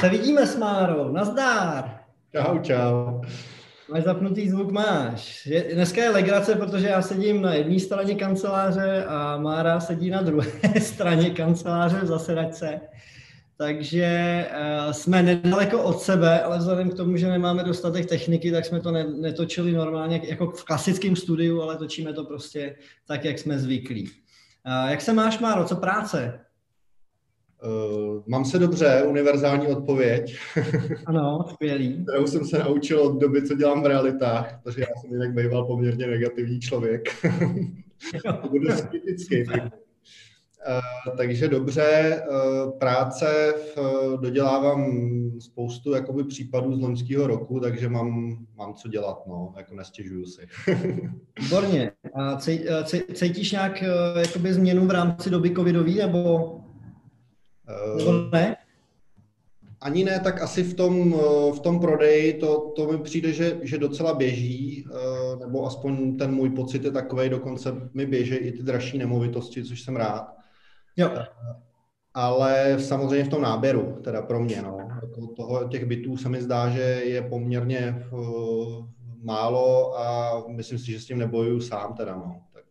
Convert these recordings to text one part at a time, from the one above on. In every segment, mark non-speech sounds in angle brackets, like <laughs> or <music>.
Se vidíme s Márou, nazdár. Čau, čau. Máš zapnutý zvuk, máš. Je, dneska je legrace, protože já sedím na jedné straně kanceláře a Mára sedí na druhé <laughs> straně kanceláře v zasedačce. Takže uh, jsme nedaleko od sebe, ale vzhledem k tomu, že nemáme dostatek techniky, tak jsme to ne, netočili normálně jako v klasickém studiu, ale točíme to prostě tak, jak jsme zvyklí. Uh, jak se máš, Máro? Co práce? Uh, mám se dobře, univerzální odpověď. <laughs> Ano, skvělý. Kterou jsem se naučil od doby, co dělám v realitách, protože já jsem jinak býval poměrně negativní člověk. <laughs> to budu kritický. Uh, <laughs> takže dobře, uh, práce, v, dodělávám spoustu jakoby, případů z loňského roku, takže mám, mám co dělat, no, jako nestěžuju si. Výborně. A cítíš nějak jakoby, změnu v rámci doby covidový, nebo nebo ne? Ani ne, tak asi v tom, v tom prodeji to, to mi přijde, že, že docela běží, eh, nebo aspoň ten můj pocit je takový, dokonce mi běží i ty dražší nemovitosti, což jsem rád. Jo. Eh, ale samozřejmě v tom náběru, teda pro mě, no. Jako toho, těch bytů se mi zdá, že je poměrně eh, málo a myslím si, že s tím nebojuju sám teda, no. Tak.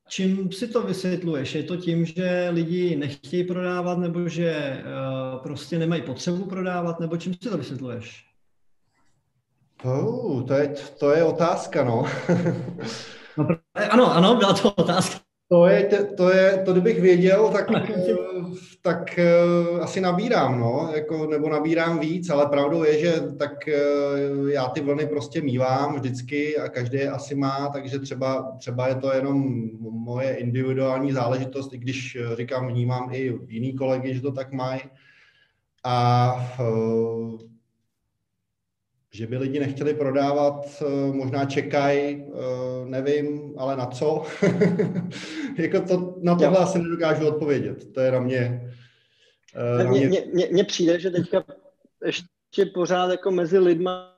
A čím si to vysvětluješ? Je to tím, že lidi nechtějí prodávat, nebo že uh, prostě nemají potřebu prodávat, nebo čím si to vysvětluješ? Oh, to, je, to je otázka, no. no ano, ano, byla to otázka. To je, to je, to kdybych věděl, tak, <laughs> eh, tak uh, asi nabírám, no, jako, nebo nabírám víc, ale pravdou je, že tak uh, já ty vlny prostě mívám vždycky a každý je asi má, takže třeba, třeba je to jenom moje individuální záležitost, i když říkám, vnímám i jiný kolegy, že to tak mají. A že by lidi nechtěli prodávat, eh, možná čekají, eh, nevím, ale na co. <laughs> jako to, na tohle asi nedokážu odpovědět. To je na mě. Eh, na mě... Mně přijde, že teďka ještě pořád jako mezi lidma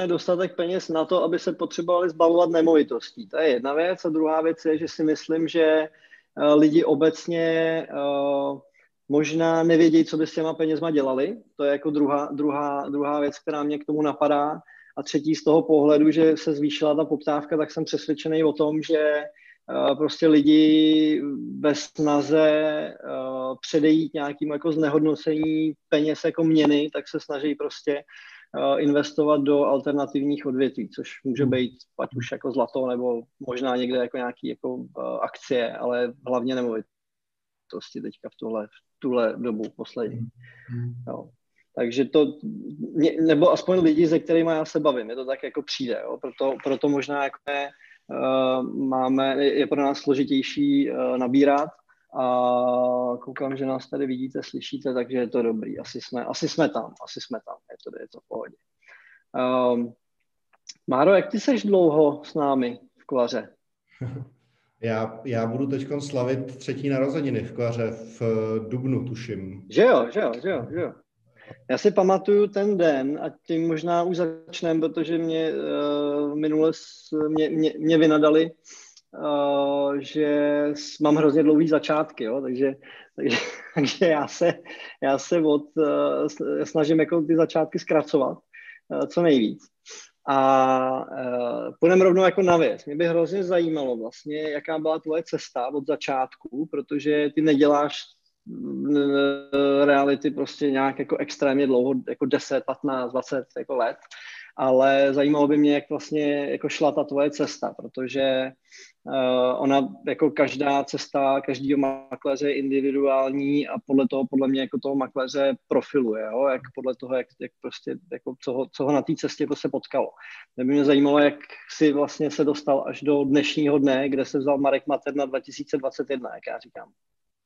je dostatek peněz na to, aby se potřebovali zbavovat nemovitostí. To je jedna věc. A druhá věc je, že si myslím, že lidi obecně možná nevědějí, co by s těma penězma dělali. To je jako druhá, druhá, druhá věc, která mě k tomu napadá. A třetí z toho pohledu, že se zvýšila ta poptávka, tak jsem přesvědčený o tom, že uh, prostě lidi ve snaze uh, předejít nějakým jako znehodnocení peněz jako měny, tak se snaží prostě uh, investovat do alternativních odvětví, což může být ať už jako zlato, nebo možná někde jako nějaký jako akcie, ale hlavně nemovitosti teďka v tohle, tuhle dobu poslední. Mm. Jo. Takže to, nebo aspoň lidi, se kterými já se bavím, je to tak jako přijde, jo. Proto, proto možná jako je, uh, máme, je pro nás složitější uh, nabírat a koukám, že nás tady vidíte, slyšíte, takže je to dobrý. Asi jsme, asi jsme tam, asi jsme tam, je to, je to v pohodě. Um, Máro, jak ty seš dlouho s námi v Klaře? <laughs> Já, já budu teď slavit třetí narozeniny v Klaře v eh, Dubnu, tuším. Že jo, že jo, že jo, že jo. Já si pamatuju ten den a tím možná už začneme, protože mě uh, minule mě, mě, mě vynadali, uh, že mám hrozně dlouhý začátky, jo, takže, takže, <laughs> takže já, se, já se od, uh, snažím jako ty začátky zkracovat uh, co nejvíc. A uh, půjdeme rovnou jako na věc. Mě by hrozně zajímalo vlastně, jaká byla tvoje cesta od začátku, protože ty neděláš uh, reality prostě nějak jako extrémně dlouho, jako 10, 15, 20 jako let, ale zajímalo by mě, jak vlastně jako šla ta tvoje cesta, protože uh, ona jako každá cesta každého makléře je individuální a podle toho, podle mě, jako toho makléře profiluje, jo? jak podle toho, jak, jak prostě, jako co, ho, co ho na té cestě prostě potkalo. Mě by mě zajímalo, jak si vlastně se dostal až do dnešního dne, kde se vzal Marek Materna 2021, jak já říkám.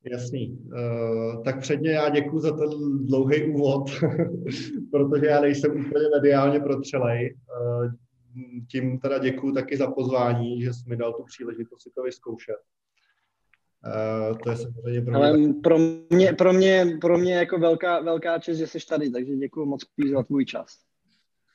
Jasný. Uh, tak předně já děkuji za ten dlouhý úvod, <laughs> protože já nejsem úplně mediálně protřelej. Uh, tím teda děkuji taky za pozvání, že jsi mi dal tu příležitost si to vyzkoušet. Uh, to je samozřejmě pro mě... Ale pro mě, pro mě, pro mě jako velká, velká čest, že jsi tady, takže děkuji moc za tvůj čas.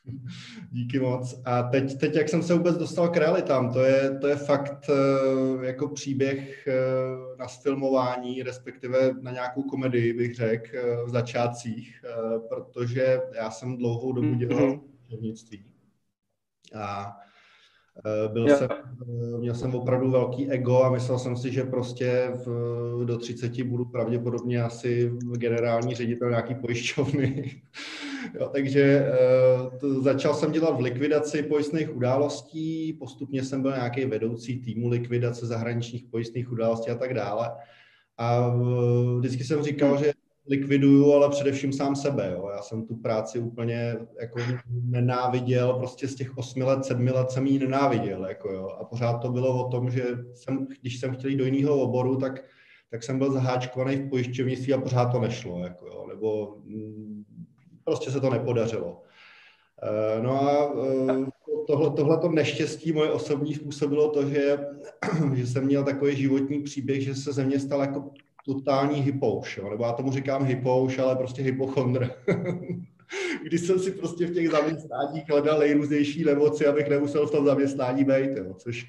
<laughs> Díky moc. A teď, teď, jak jsem se vůbec dostal k realitám, to je, to je fakt uh, jako příběh uh, na sfilmování, respektive na nějakou komedii, bych řekl, uh, v začátcích, protože já jsem dlouhou dobu dělal mm-hmm. A byl jsem, měl jsem opravdu velký ego a myslel jsem si, že prostě v, do 30 budu pravděpodobně asi generální ředitel nějaký pojišťovny. <laughs> Jo, takže to, začal jsem dělat v likvidaci pojistných událostí, postupně jsem byl nějaký vedoucí týmu likvidace zahraničních pojistných událostí a tak dále. A uh, vždycky jsem říkal, že likviduju, ale především sám sebe. Jo. Já jsem tu práci úplně jako nenáviděl, prostě z těch osmi let, sedmi let jsem ji nenáviděl. Jako jo. A pořád to bylo o tom, že jsem, když jsem chtěl jít do jiného oboru, tak, tak jsem byl zaháčkovaný v pojišťovnictví a pořád to nešlo. Jako jo. Nebo mm, prostě se to nepodařilo. Eh, no a eh, tohle, tohleto neštěstí moje osobní způsobilo to, že, <clears throat> že jsem měl takový životní příběh, že se ze mě stal jako totální hypouš, jo? nebo já tomu říkám hypouš, ale prostě hypochondr. <laughs> Když jsem si prostě v těch zaměstnáních hledal nejrůznější nemoci, abych nemusel v tom zaměstnání být, jo? což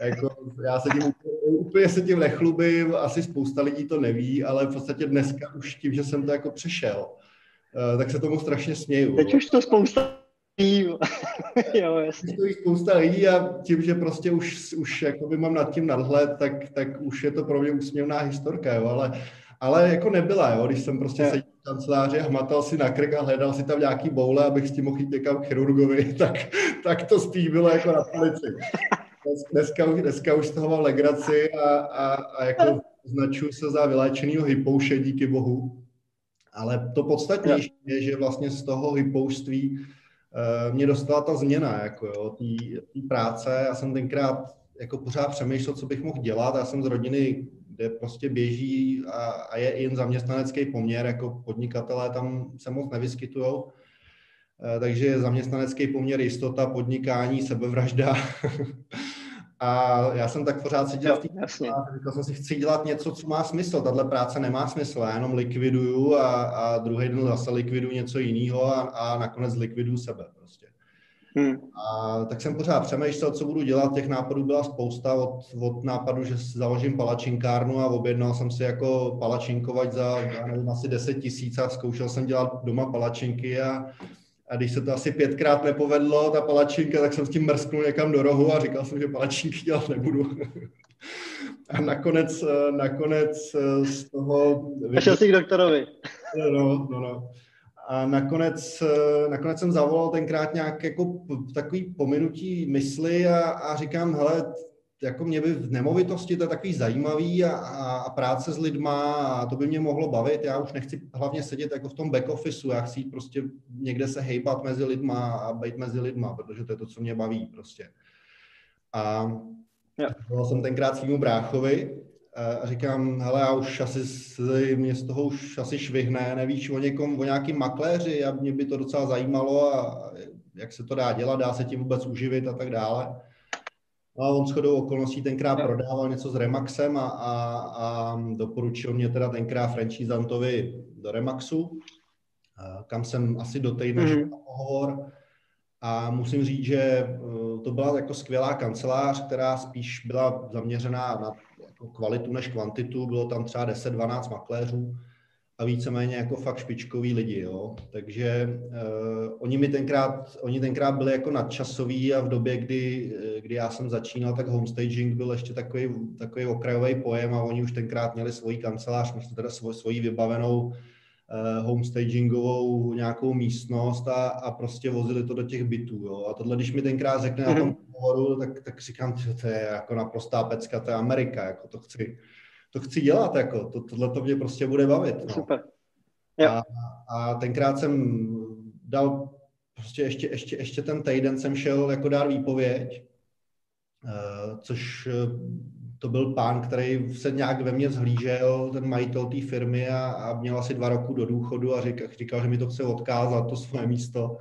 jako, já se tím úplně, úplně se tím nechlubím, asi spousta lidí to neví, ale v podstatě dneska už tím, že jsem to jako přešel, tak se tomu strašně směju. Teď už to spousta <laughs> jo, jasně. To spousta lidí a tím, že prostě už, už jakoby mám nad tím nadhled, tak, tak už je to pro mě úsměvná historka, jo, ale, ale jako nebyla, jo, když jsem prostě seděl v kanceláři a hmatal si na krk a hledal si tam nějaký boule, abych s tím mohl jít někam k chirurgovi, <laughs> tak, tak to spíš bylo jako na policii. Dneska, dneska už z toho mám legraci a, a, a jako značuji se za vyléčenýho hypouše, díky bohu. Ale to podstatnější je, že vlastně z toho hypouštví uh, mě dostala ta změna jako jo, té práce. Já jsem tenkrát jako pořád přemýšlel, co bych mohl dělat. Já jsem z rodiny, kde prostě běží a, a je jen zaměstnanecký poměr, jako podnikatelé tam se moc nevyskytují. Uh, takže zaměstnanecký poměr, jistota, podnikání, sebevražda. <laughs> A já jsem tak pořád seděl v té říkal jsem si, chci dělat něco, co má smysl. Tahle práce nemá smysl, já jenom likviduju a, a druhý den zase likviduju něco jiného a, a nakonec likviduju sebe prostě. Hmm. A tak jsem pořád přemýšlel, co budu dělat. Těch nápadů byla spousta od, od nápadu, že založím palačinkárnu a objednal jsem si jako palačinkovat za, já nevím, asi 10 tisíc a zkoušel jsem dělat doma palačinky a a když se to asi pětkrát nepovedlo, ta palačinka, tak jsem s tím mrsknul někam do rohu a říkal jsem, že palačinky dělat nebudu. <laughs> a nakonec, nakonec z toho... Šel jsi k doktorovi. No, no, no. A nakonec, nakonec jsem zavolal tenkrát nějak jako takový pominutí mysli a, a říkám, hele, jako mě by v nemovitosti to je takový zajímavý a, a, a práce s lidma a to by mě mohlo bavit. Já už nechci hlavně sedět jako v tom back officeu, já chci prostě někde se hejbat mezi lidma a být mezi lidma, protože to je to, co mě baví prostě. A volal jsem tenkrát svýmu bráchovi a říkám, hele, já už asi, mě z toho už asi švihne, nevíš o někom, o nějakým makléři a mě by to docela zajímalo a jak se to dá dělat, dá se tím vůbec uživit a tak dále. No a on shodou okolností tenkrát prodával něco s Remaxem a, a, a doporučil mě teda tenkrát franchisantovi do Remaxu, kam jsem asi do týdne mm. pohovor. A musím říct, že e, to byla jako skvělá kancelář, která spíš byla zaměřená na jako kvalitu než kvantitu. Bylo tam třeba 10-12 makléřů a víceméně jako fakt špičkoví lidi, jo. Takže uh, oni mi tenkrát, oni tenkrát byli jako nadčasoví a v době, kdy, eh, kdy já jsem začínal, tak homestaging byl ještě takový, takový okrajový pojem a oni už tenkrát měli svoji kancelář, myslím teda svoj, svoji vybavenou uh, homestagingovou nějakou místnost a, a prostě vozili to do těch bytů, jo. A tohle, když mi tenkrát řekne mm-hmm. na tom mhm. pohodu, tak, tak říkám, že to je jako naprostá pecka, to je Amerika, jako to chci, to chci dělat, jako, to, tohle to mě prostě bude bavit. No. Super. A, a tenkrát jsem dal prostě ještě, ještě, ještě ten týden jsem šel jako dát výpověď, uh, což uh, to byl pán, který se nějak ve mně zhlížel, ten majitel té firmy a, a měl asi dva roku do důchodu a říkal, říkal, že mi to chce odkázat, to svoje místo.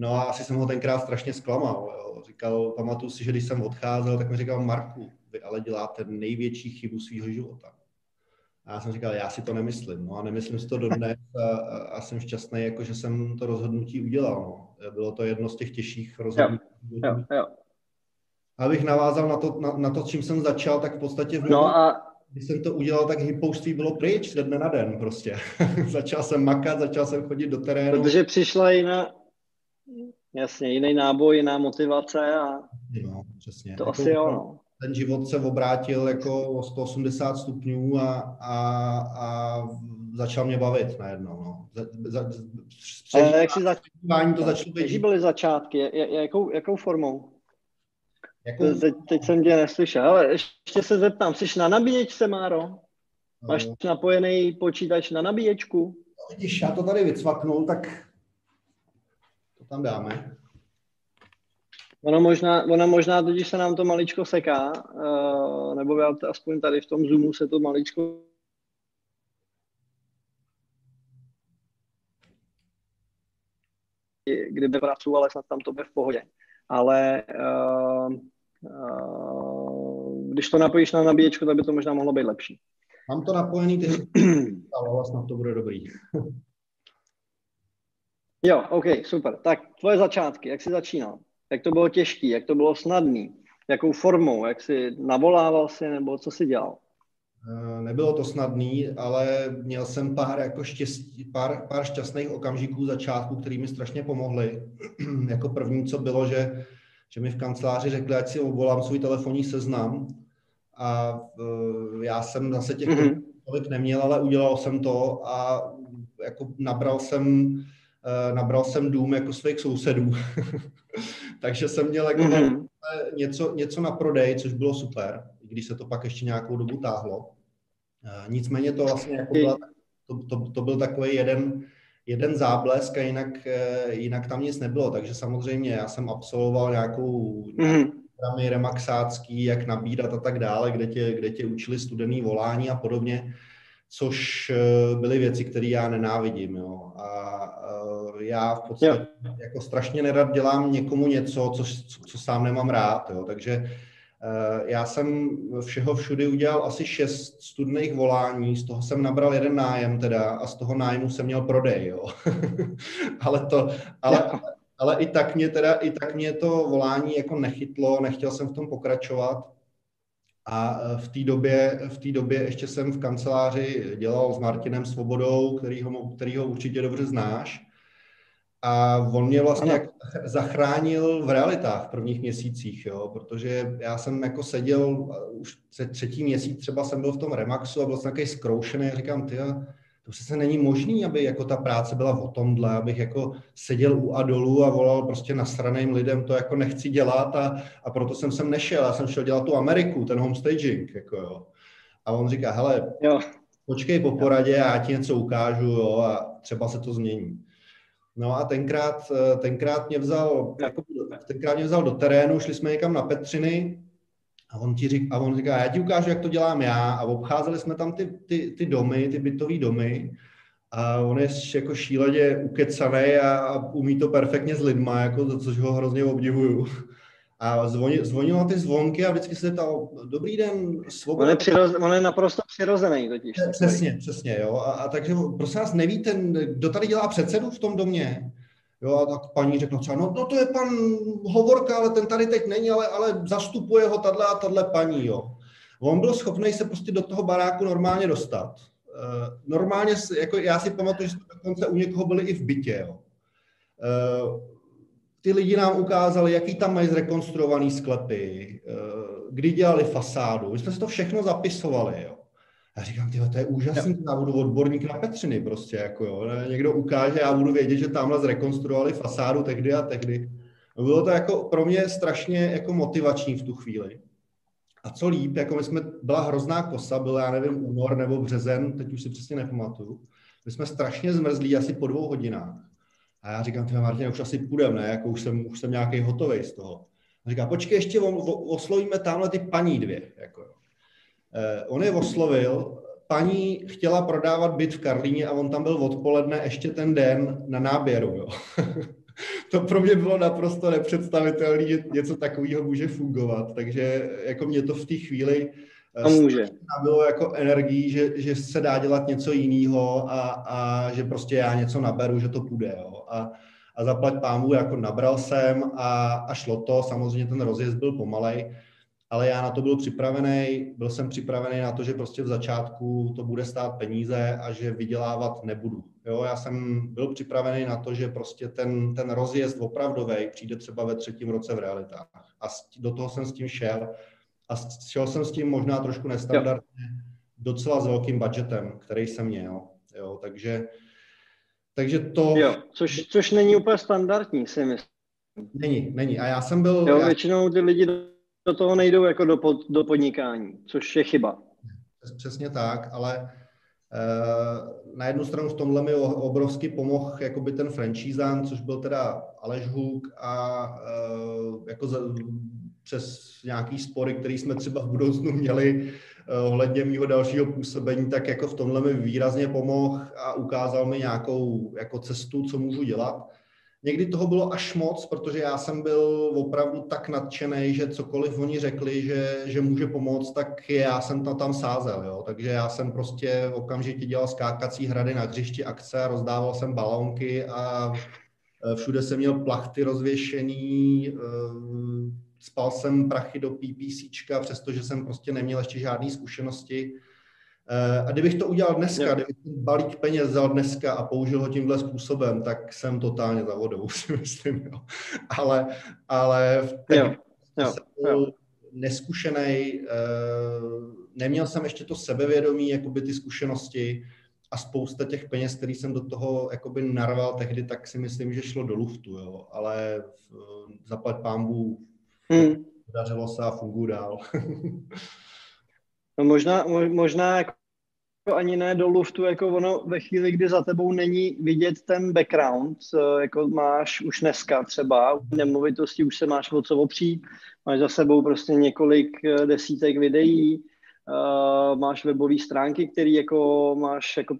No a asi jsem ho tenkrát strašně zklamal. Jo. Říkal, pamatuju si, že když jsem odcházel, tak mi říkal, Marku, vy ale děláte největší chybu svého života. A já jsem říkal, já si to nemyslím, no a nemyslím si to dodnes a, a jsem šťastný, jako že jsem to rozhodnutí udělal, no. Bylo to jedno z těch těžších rozhodnutí. Jo, jo, jo. Abych navázal na to, na, na to, čím jsem začal, tak v podstatě v no a... když jsem to udělal, tak hypouství bylo pryč ze dne na den prostě. <laughs> začal jsem makat, začal jsem chodit do terénu. Protože přišla jiná, jasně, jiný náboj, jiná motivace a no, přesně. to jako, asi jo, no ten život se obrátil jako o 180 stupňů a, a, a začal mě bavit najednou. No. Za, za, za, jak jsi začal, to začalo být... byly začátky? Jakou, jakou formou? Jakou... Teď, teď jsem tě neslyšel, ale ještě se zeptám, jsi na nabíječce, Máro? Máš no. napojený počítač na nabíječku? No, vidíš, já to tady vycvaknul, tak tam dáme. Ono možná, ono možná totiž se nám to maličko seká, uh, nebo aspoň tady v tom Zoomu se to maličko kdyby pracu, ale snad tam to bude v pohodě. Ale uh, uh, když to napojíš na nabíječku, tak by to možná mohlo být lepší. Mám to napojený, ty ale <clears throat> snad to bude dobrý. Jo, OK, super. Tak tvoje začátky, jak jsi začínal? Jak to bylo těžké, jak to bylo snadné, jakou formou, jak jsi navolával si, nebo co jsi dělal? Eh, nebylo to snadný, ale měl jsem pár, jako štěstí, pár, pár šťastných okamžiků začátku, který mi strašně pomohly. <clears throat> jako první, co bylo, že, že mi v kanceláři řekli, ať si obvolám svůj telefonní seznam. A uh, já jsem zase těch mm-hmm. tolik neměl, ale udělal jsem to a jako nabral jsem nabral jsem dům jako svých sousedů. <laughs> Takže jsem měl jako mm-hmm. něco, něco na prodej, což bylo super, když se to pak ještě nějakou dobu táhlo. Eh, nicméně to vlastně jako byla, to, to, to byl takový jeden, jeden záblesk a jinak, eh, jinak tam nic nebylo. Takže samozřejmě já jsem absolvoval nějakou mm-hmm. programy remaxácký, jak nabírat a tak dále, kde tě, kde tě učili studený volání a podobně což eh, byly věci, které já nenávidím. Jo. A eh, já v podstatě jo. jako strašně nerad dělám někomu něco, co, co sám nemám rád. Jo. Takže eh, já jsem všeho všudy udělal asi šest studných volání, z toho jsem nabral jeden nájem teda a z toho nájmu jsem měl prodej, jo. <laughs> ale to, ale, ale i tak mě teda, i tak mě to volání jako nechytlo, nechtěl jsem v tom pokračovat a e, v té době, v té době ještě jsem v kanceláři dělal s Martinem Svobodou, kterýho, kterýho určitě dobře znáš. A on mě vlastně jako zachránil v realitách v prvních měsících, jo, protože já jsem jako seděl, už třetí měsíc třeba jsem byl v tom Remaxu a byl jsem takový zkroušený a říkám, ty to přece není možný, aby jako ta práce byla o tomhle, abych jako seděl u a dolů a volal prostě nasraným lidem, to jako nechci dělat a, a proto jsem sem nešel, já jsem šel dělat tu Ameriku, ten homestaging, jako jo. A on říká, hele, jo. počkej po poradě, já ti něco ukážu, jo, a třeba se to změní. No a tenkrát, tenkrát mě vzal, jako, tenkrát mě vzal do terénu, šli jsme někam na Petřiny, a on, ti řík, a on říká, já ti ukážu, jak to dělám já. A obcházeli jsme tam ty, ty, ty domy, ty bytové domy. A on je jako šíleně ukecaný a, a umí to perfektně s lidma, jako, což ho hrozně obdivuju. A zvonil, zvonil na ty zvonky a vždycky se ptal, dobrý den, svoboda. On je, přiroz, on je naprosto přirozený totiž. Přesně, přesně, jo. A, a takže prosím vás, nevíte, kdo tady dělá předsedu v tom domě? Jo, a tak paní řekla třeba, no, no to je pan Hovorka, ale ten tady teď není, ale, ale zastupuje ho tahle a tahle paní, jo. On byl schopný se prostě do toho baráku normálně dostat. Uh, normálně, jako já si pamatuju, že jsme dokonce u někoho byli i v bytě, jo. Ty lidi nám ukázali, jaký tam mají zrekonstruovaný sklepy, uh, kdy dělali fasádu. My jsme si to všechno zapisovali, jo. Já říkám, tyhle, to je úžasný, já budu odborník na Petřiny prostě, jako jo. Někdo ukáže, já budu vědět, že tamhle zrekonstruovali fasádu tehdy a tehdy. Bylo to jako pro mě strašně jako motivační v tu chvíli. A co líp, jako my jsme, byla hrozná kosa, byl já nevím, únor nebo březen, teď už si přesně nepamatuju. My jsme strašně zmrzlí asi po dvou hodinách. A já říkám, ty Martin, už asi půjdeme, ne? Jako už jsem, už jsem nějaký hotový z toho. A říká, počkej, ještě oslovíme tamhle ty paní dvě. Jako. Eh, on je oslovil, paní chtěla prodávat byt v Karlíně a on tam byl odpoledne ještě ten den na náběru. Jo. <laughs> to pro mě bylo naprosto nepředstavitelné, že něco takového může fungovat. Takže jako mě to v té chvíli a může. Bylo jako energii, že, že se dá dělat něco jiného a, a že prostě já něco naberu, že to půjde. Jo. A, a zaplať pámu, jako nabral jsem a, a šlo to. Samozřejmě ten rozjezd byl pomalej, ale já na to byl připravený. Byl jsem připravený na to, že prostě v začátku to bude stát peníze a že vydělávat nebudu. Jo, já jsem byl připravený na to, že prostě ten, ten rozjezd opravdový přijde třeba ve třetím roce v realitách. A do toho jsem s tím šel. A šel jsem s tím možná trošku nestandardně, jo. docela s velkým budgetem, který jsem měl. Jo, takže, takže to... Jo, což, což není úplně standardní, si myslím. Není, není. A já jsem byl... Jo, já... většinou ty lidi do toho nejdou jako do, pod, do podnikání, což je chyba. Přesně tak, ale uh, na jednu stranu v tomhle mi obrovsky pomohl jakoby ten franchízán, což byl teda Aleš Huk a uh, jako přes nějaký spory, který jsme třeba v budoucnu měli uh, ohledně mého dalšího působení, tak jako v tomhle mi výrazně pomohl a ukázal mi nějakou jako cestu, co můžu dělat. Někdy toho bylo až moc, protože já jsem byl opravdu tak nadšený, že cokoliv oni řekli, že, že může pomoct, tak já jsem to tam sázel. Jo? Takže já jsem prostě okamžitě dělal skákací hrady na hřišti akce, rozdával jsem balónky a e, všude jsem měl plachty rozvěšený, e, spal jsem prachy do PPCčka, přestože jsem prostě neměl ještě žádné zkušenosti. Eh, a kdybych to udělal dneska, jo. kdybych ten balík peněz vzal dneska a použil ho tímhle způsobem, tak jsem totálně za vodou, <laughs> si myslím. Jo. Ale, ale v té jsem byl neskušený, neměl jsem ještě to sebevědomí, jakoby ty zkušenosti a spousta těch peněz, který jsem do toho jakoby narval tehdy, tak si myslím, že šlo do luftu, jo. ale zaplať pámbu, hmm. dařilo se a funguji dál. <laughs> no možná, možná jako ani ne do luftu, jako ono ve chvíli, kdy za tebou není vidět ten background, jako máš už dneska třeba, u nemovitosti už se máš o co opřít, máš za sebou prostě několik eh, desítek videí, uh, máš webové stránky, které jako máš jako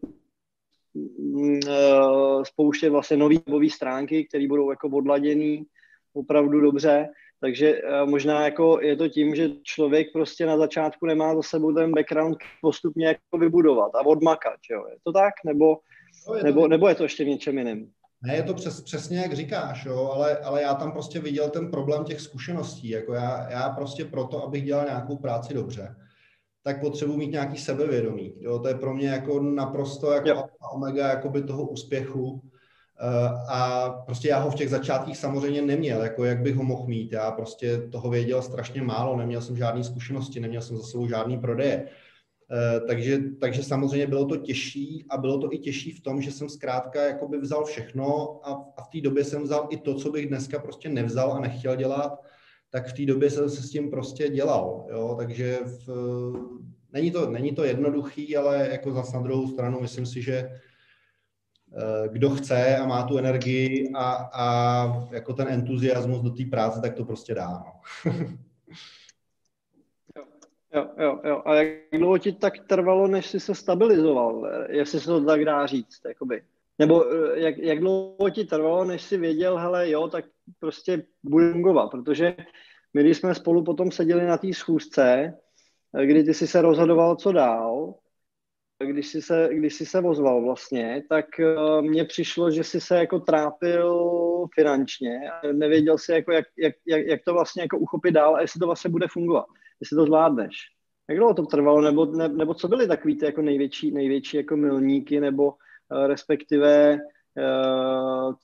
uh, spouště vlastně nový webové stránky, které budou jako odladěný opravdu dobře, takže eh, možná jako je to tím, že člověk prostě na začátku nemá za sebou ten background postupně jako vybudovat a odmakat, jo? Je to tak? Nebo, no, je to nebo, nebo je to ještě v něčem jiným? Ne, je to přes, přesně jak říkáš, jo, ale, ale já tam prostě viděl ten problém těch zkušeností. Jako já, já prostě proto, abych dělal nějakou práci dobře, tak potřebuji mít nějaký sebevědomí. Jo, to je pro mě jako naprosto jako omega jakoby toho úspěchu a prostě já ho v těch začátkích samozřejmě neměl, jako jak bych ho mohl mít. Já prostě toho věděl strašně málo, neměl jsem žádné zkušenosti, neměl jsem za sebou žádný prodeje. Eh, takže, takže samozřejmě bylo to těžší a bylo to i těžší v tom, že jsem zkrátka jakoby vzal všechno a, a v té době jsem vzal i to, co bych dneska prostě nevzal a nechtěl dělat, tak v té době jsem se s tím prostě dělal. Jo? Takže v, není, to, není to jednoduchý, ale jako zase na druhou stranu myslím si, že Eh, kdo chce a má tu energii a, a jako ten entuziasmus do té práce, tak to prostě dá. No. jo, jo, jo. A jak dlouho ti tak trvalo, než jsi se stabilizoval? Jestli se to tak dá říct, jakoby. Nebo eh, jak, jak dlouho ti trvalo, než jsi věděl, hele, jo, tak prostě bude fungovat, protože my, když jsme spolu potom seděli na té schůzce, eh, kdy ty jsi se rozhodoval, co dál, když jsi se, když jsi se ozval vlastně, tak uh, mně přišlo, že jsi se jako trápil finančně a nevěděl si, jako jak, jak, jak, jak to vlastně jako uchopit dál a jestli to vlastně bude fungovat, jestli to zvládneš. Jak dlouho to trvalo, nebo, ne, nebo co byly takový ty jako největší, největší jako milníky, nebo uh, respektive uh,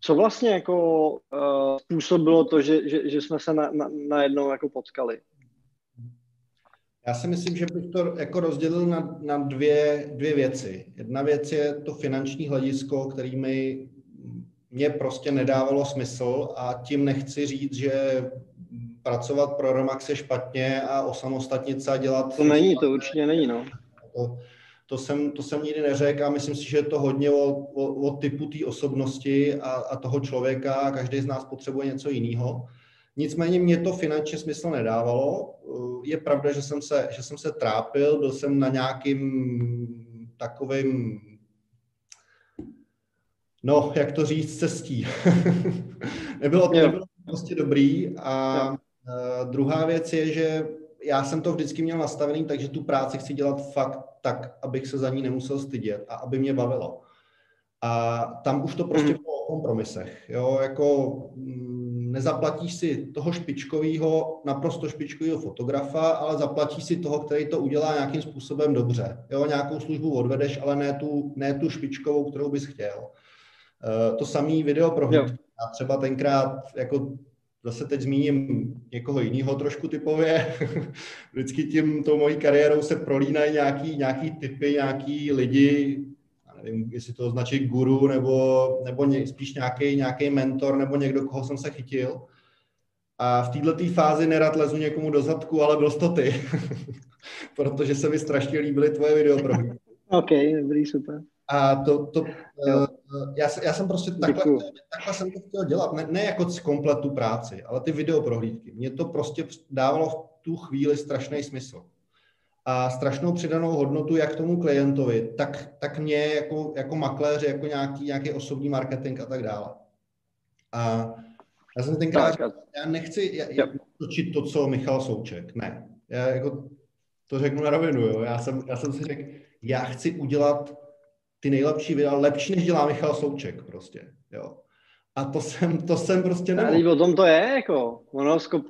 co vlastně jako uh, způsobilo to, že, že, že jsme se na, na, najednou jako potkali? Já si myslím, že bych to jako rozdělil na, na dvě, dvě věci. Jedna věc je to finanční hledisko, který mi mě prostě nedávalo smysl a tím nechci říct, že pracovat pro Romax je špatně a osamostatnit se a dělat... To není, to určitě není, no. To, to jsem, to jsem nikdy neřekl a myslím si, že je to hodně o, o, o typu té osobnosti a, a toho člověka. Každý z nás potřebuje něco jiného. Nicméně mě to finančně smysl nedávalo. Je pravda, že jsem se, že jsem se trápil, byl jsem na nějakým takovým, no, jak to říct, cestí. <laughs> nebylo, to, nebylo prostě dobrý. A uh, druhá věc je, že já jsem to vždycky měl nastavený, takže tu práci chci dělat fakt tak, abych se za ní nemusel stydět a aby mě bavilo. A tam už to prostě mm. bylo o kompromisech. Jo, jako mm, nezaplatíš si toho špičkového, naprosto špičkového fotografa, ale zaplatíš si toho, který to udělá nějakým způsobem dobře. Jo, nějakou službu odvedeš, ale ne tu, ne tu špičkovou, kterou bys chtěl. Uh, to samý video pro Já třeba tenkrát jako zase teď zmíním někoho jiného trošku typově. <laughs> Vždycky tím, tou mojí kariérou se prolínají nějaký, nějaký typy, nějaký lidi, nevím, jestli to označí guru, nebo, nebo ně, spíš nějaký, nějaký mentor, nebo někdo, koho jsem se chytil. A v této fázi nerad lezu někomu do zadku, ale byl to ty. <laughs> Protože se mi strašně líbily tvoje video pro mě. <laughs> OK, dobrý, super. A to, to uh, já, já jsem prostě takhle, takhle jsem to chtěl dělat, ne, ne jako kompletu práci, ale ty videoprohlídky. Mně to prostě dávalo v tu chvíli strašný smysl. A strašnou přidanou hodnotu jak tomu klientovi, tak, tak mě jako, jako makléři, jako nějaký, nějaký osobní marketing a tak dále. A já jsem tenkrát, já nechci já, já, točit to, co Michal Souček, ne. Já jako to řeknu na rovinu, jo. Já jsem, já jsem si řekl, já chci udělat ty nejlepší videa, lepší než dělá Michal Souček prostě, jo. A to jsem, to jsem prostě nemohl. Ale o tom to je, jako, ono skop,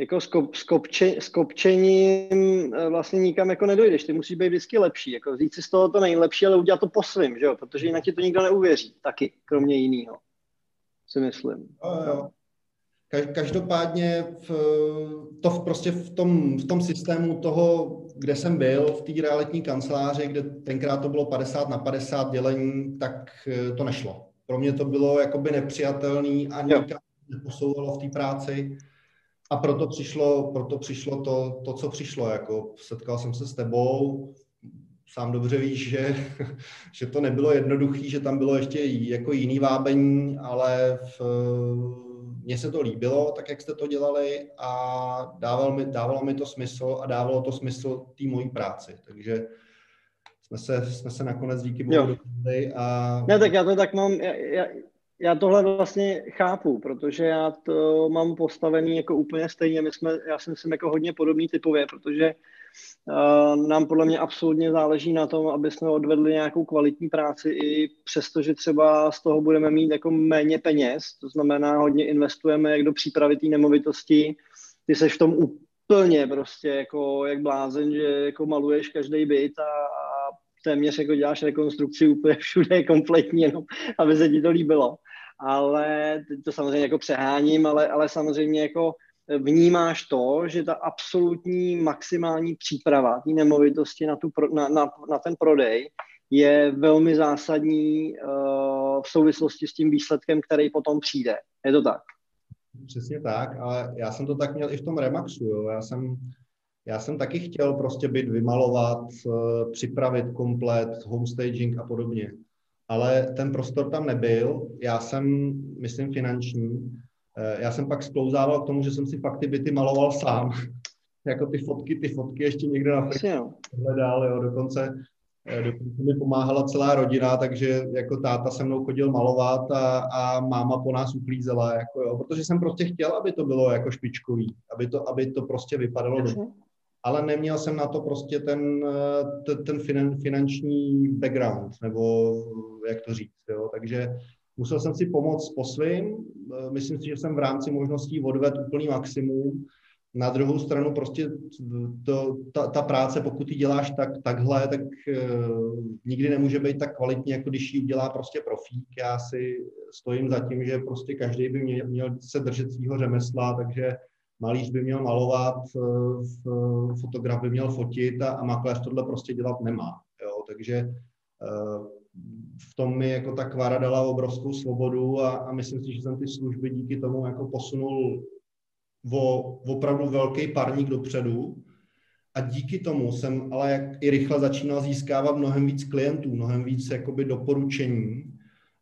jako skop, skopče, skopčením eh, vlastně nikam jako nedojdeš, ty musíš být vždycky lepší, jako říct si z toho to nejlepší, ale udělat to po svým, že jo, protože jinak ti to nikdo neuvěří, taky, kromě jiného, si myslím. Jo, jo. Každopádně v, to v, prostě v tom, v tom systému toho, kde jsem byl, v té realitní kanceláři, kde tenkrát to bylo 50 na 50 dělení, tak eh, to nešlo. Pro mě to bylo jakoby nepřijatelný a nikam neposouvalo v té práci. A proto přišlo, proto přišlo to, to, co přišlo. Jako setkal jsem se s tebou, sám dobře víš, že, <laughs> že to nebylo jednoduché, že tam bylo ještě jako jiný vábení, ale v, mně se to líbilo, tak jak jste to dělali a dávalo mi, dávalo mi to smysl a dávalo to smysl té mojí práci. Takže jsme se, jsme se nakonec díky bohu dohodli a... Ne, tak já to tak mám, já, já, já tohle vlastně chápu, protože já to mám postavený jako úplně stejně. My jsme, já si myslím, jako hodně podobný typově, protože uh, nám podle mě absolutně záleží na tom, aby jsme odvedli nějakou kvalitní práci i přesto, že třeba z toho budeme mít jako méně peněz, to znamená hodně investujeme jak do přípravy té nemovitosti, ty seš v tom úplně prostě jako jak blázen, že jako maluješ každý byt a, téměř jako děláš rekonstrukci úplně <laughs> všude kompletně, jenom, aby se ti to líbilo ale to samozřejmě jako přeháním, ale, ale samozřejmě jako vnímáš to, že ta absolutní maximální příprava té nemovitosti na, tu, na, na, na ten prodej je velmi zásadní uh, v souvislosti s tím výsledkem, který potom přijde. Je to tak? Přesně tak, ale já jsem to tak měl i v tom Remaxu. Jo. Já, jsem, já jsem taky chtěl prostě byt vymalovat, uh, připravit komplet, homestaging a podobně ale ten prostor tam nebyl. Já jsem, myslím, finanční. Eh, já jsem pak sklouzával k tomu, že jsem si fakt ty byty maloval sám. <laughs> jako ty fotky, ty fotky ještě někde na Facebooku hledal, jo, dokonce, eh, dokonce mi pomáhala celá rodina, takže jako táta se mnou chodil malovat a, a máma po nás uklízela, jako jo, protože jsem prostě chtěl, aby to bylo jako špičkový, aby to, aby to prostě vypadalo dobře ale neměl jsem na to prostě ten, eh, ten finanční background, nebo jak to říct, jo. Takže musel jsem si pomoct po svým, eh, myslím si, že jsem v rámci možností odvedl úplný maximum, na druhou stranu prostě to, ta, ta práce, pokud ji děláš tak, takhle, tak uh, nikdy nemůže být tak kvalitní, jako když ji udělá prostě profík. Já si stojím za tím, že prostě každý by měl, měl se držet svého řemesla, takže malíř by měl malovat, eh, fotograf by měl fotit a, a makléř tohle prostě dělat nemá. Jo? Takže eh, v tom mi jako ta kvara dala obrovskou svobodu a, a myslím si, že jsem ty služby díky tomu jako posunul o opravdu velký parník dopředu a díky tomu jsem ale jak i rychle začínal získávat mnohem víc klientů, mnohem víc jakoby doporučení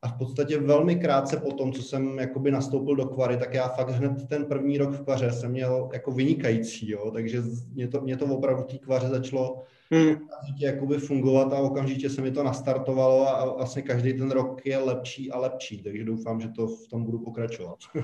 a v podstatě velmi krátce po tom, co jsem jakoby nastoupil do Kvary, tak já fakt hned ten první rok v Kvaře jsem měl jako vynikající, jo? takže mě to, mě to opravdu té Kvaře začalo hmm. jakoby fungovat a okamžitě se mi to nastartovalo a vlastně každý ten rok je lepší a lepší, takže doufám, že to v tom budu pokračovat. <laughs>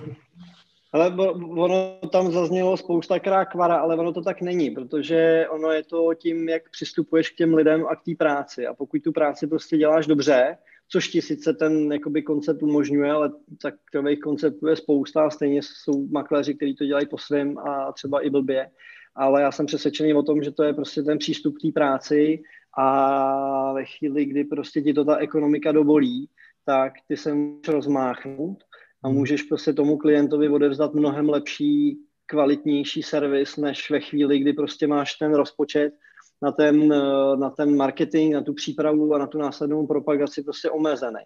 Ale ono tam zaznělo spousta kvara, ale ono to tak není, protože ono je to tím, jak přistupuješ k těm lidem a k té práci. A pokud tu práci prostě děláš dobře, což ti sice ten jakoby, koncept umožňuje, ale takových konceptů je spousta a stejně jsou makléři, kteří to dělají po svém a třeba i blbě, ale já jsem přesvědčený o tom, že to je prostě ten přístup k té práci a ve chvíli, kdy prostě ti to ta ekonomika dovolí, tak ty se můžeš rozmáchnout a hmm. můžeš prostě tomu klientovi odevzdat mnohem lepší, kvalitnější servis, než ve chvíli, kdy prostě máš ten rozpočet na ten, na ten marketing, na tu přípravu a na tu následnou propagaci prostě omezený.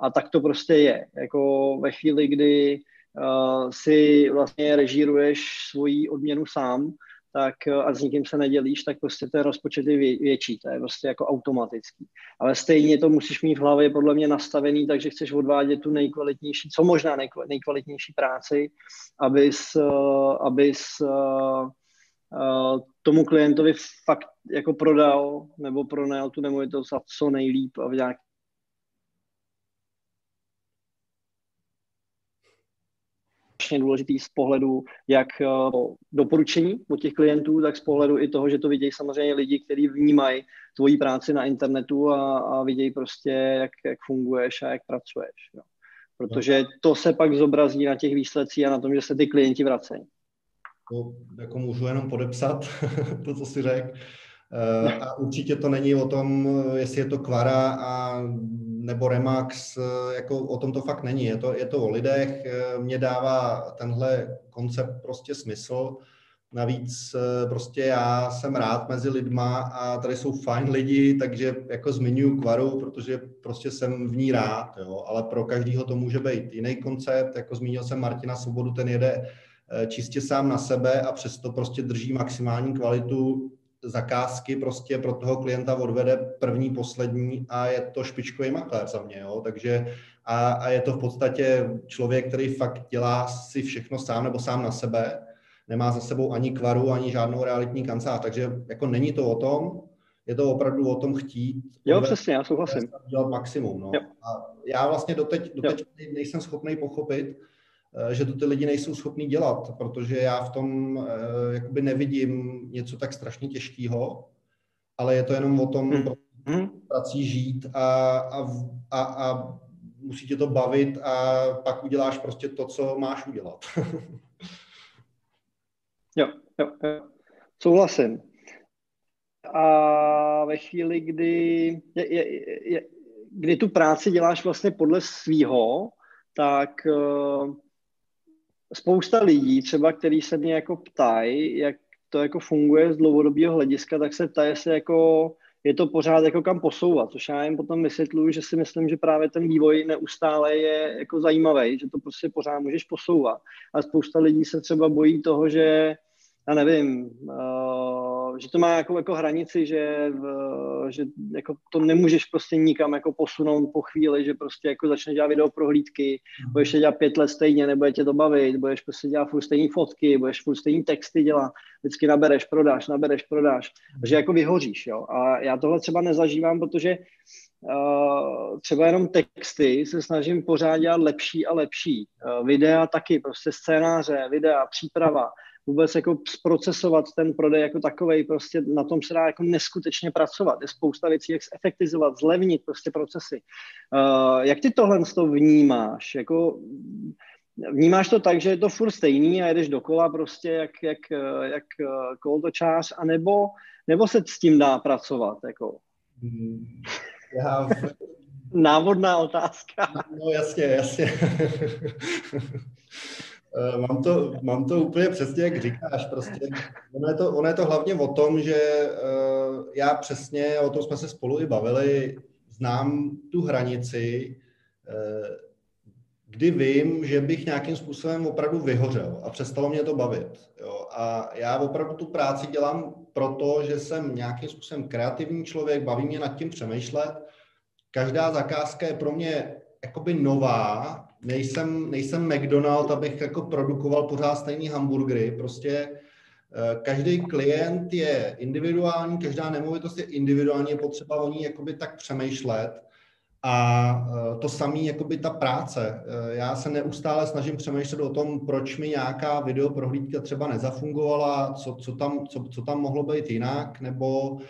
A tak to prostě je. Jako ve chvíli, kdy uh, si vlastně režíruješ svoji odměnu sám, tak eh, a s nikým se nedělíš, tak prostě ten rozpočet je větší, to je prostě jako automatický. Ale stejně to musíš mít v hlavě podle mě nastavený, takže chceš odvádět tu nejkvalitnější, co možná nejkvalitnější práci, abys, eh, abys eh, tomu klientovi fakt jako prodal nebo pronajal tu nemovitost a co nejlíp a v nějak strašně důležitý z pohledu jak eh, doporučení od těch klientů, tak z pohledu i toho, že to vidějí samozřejmě lidi, kteří vnímají tvoji práci na internetu a, a vidějí prostě, jak, jak funguješ a jak pracuješ. Jo. Protože to se pak zobrazí na těch výsledcích a na tom, že se ty klienti vracejí. To jako můžu jenom podepsat <laughs> to, co jsi řekl. Eh, a určitě to není o tom, jestli je to kvara a nebo Remax, eh, jako o tom to fakt není. Je to, je to o lidech. Eh, Mně dává tenhle koncept prostě smysl. Navíc prostě já jsem rád mezi lidma a tady jsou fajn lidi, takže jako zmiňuji kvaru, protože prostě jsem v ní rád, jo. ale pro každýho to může být jiný koncept, jako zmínil jsem Martina Svobodu, ten jede čistě sám na sebe a přesto prostě drží maximální kvalitu zakázky prostě pro toho klienta odvede první, poslední a je to špičkový makléř za mě, jo? takže a, a je to v podstatě člověk, který fakt dělá si všechno sám nebo sám na sebe, nemá za sebou ani kvaru, ani žádnou realitní kancelář, takže jako není to o tom, je to opravdu o tom chtít. Jo, přesně, já souhlasím. Dělat maximum, no. A já vlastně doteď, doteď nejsem schopný pochopit, Eh, že to ty lidi nejsou schopní dělat, protože já v tom eh, jakoby nevidím něco tak strašně těžkého, ale je to jenom o tom mm. prací žít a, a, a, a musí tě to bavit a pak uděláš prostě to, co máš udělat. <laughs> jo, jo, jo. Souhlasím. A ve chvíli, kdy, je, je, je, kdy tu práci děláš vlastně podle svýho, tak uh, spousta lidí, třeba který se mě jako ptají, jak to jako funguje z dlouhodobého hlediska, tak se ptají, jestli jako je to pořád jako kam posouvat, což já jim potom vysvětluju, že si myslím, že právě ten vývoj neustále je jako zajímavý, že to prostě pořád můžeš posouvat. A spousta lidí se třeba bojí toho, že já nevím, uh, že to má jako, jako hranici, že, uh, že jako to nemůžeš prostě nikam jako posunout po chvíli, že prostě jako začneš dělat video prohlídky, mm. budeš dělat pět let stejně, nebude tě to bavit, budeš prostě dělat furt stejné fotky, budeš furt stejné texty dělat, vždycky nabereš, prodáš, nabereš, prodáš, mm. že jako vyhoříš, jo. A já tohle třeba nezažívám, protože Uh, třeba jenom texty se snažím pořád dělat lepší a lepší. Uh, videa taky, prostě scénáře, videa, příprava vůbec jako zprocesovat ten prodej jako takový, prostě na tom se dá jako neskutečně pracovat. Je spousta věcí, jak zefektivizovat, zlevnit prostě procesy. Uh, jak ty tohle to vnímáš? Jako, vnímáš to tak, že je to furt stejný a jedeš dokola prostě jak, jak, jak kolotočář, anebo nebo se s tím dá pracovat? Jako? Hmm, já... <laughs> Návodná otázka. No jasně, jasně. <laughs> Eh, mám to, mám to úplně přesně, jak říkáš. Prostě. Ono, je to, ono je to hlavně o tom, že uh, já přesně, o tom jsme se spolu i bavili, znám tu hranici, uh, kdy vím, že bych nějakým způsobem opravdu vyhořel a přestalo mě to bavit. Jo. A já opravdu tu práci dělám proto, že jsem nějakým způsobem kreativní člověk, baví mě nad tím přemýšlet. Každá zakázka je pro mě jakoby nová, nejsem, nejsem McDonald, abych jako produkoval pořád stejný hamburgery. Prostě eh, každý klient je individuální, každá nemovitost je individuální, je potřeba o ní jakoby tak přemýšlet A to samé, jakoby ta práce. Já se neustále snažím přemýšlet o tom, proč mi nějaká videoprohlídka třeba nezafungovala, co, co, tam, co, co tam mohlo být jinak, nebo Uh,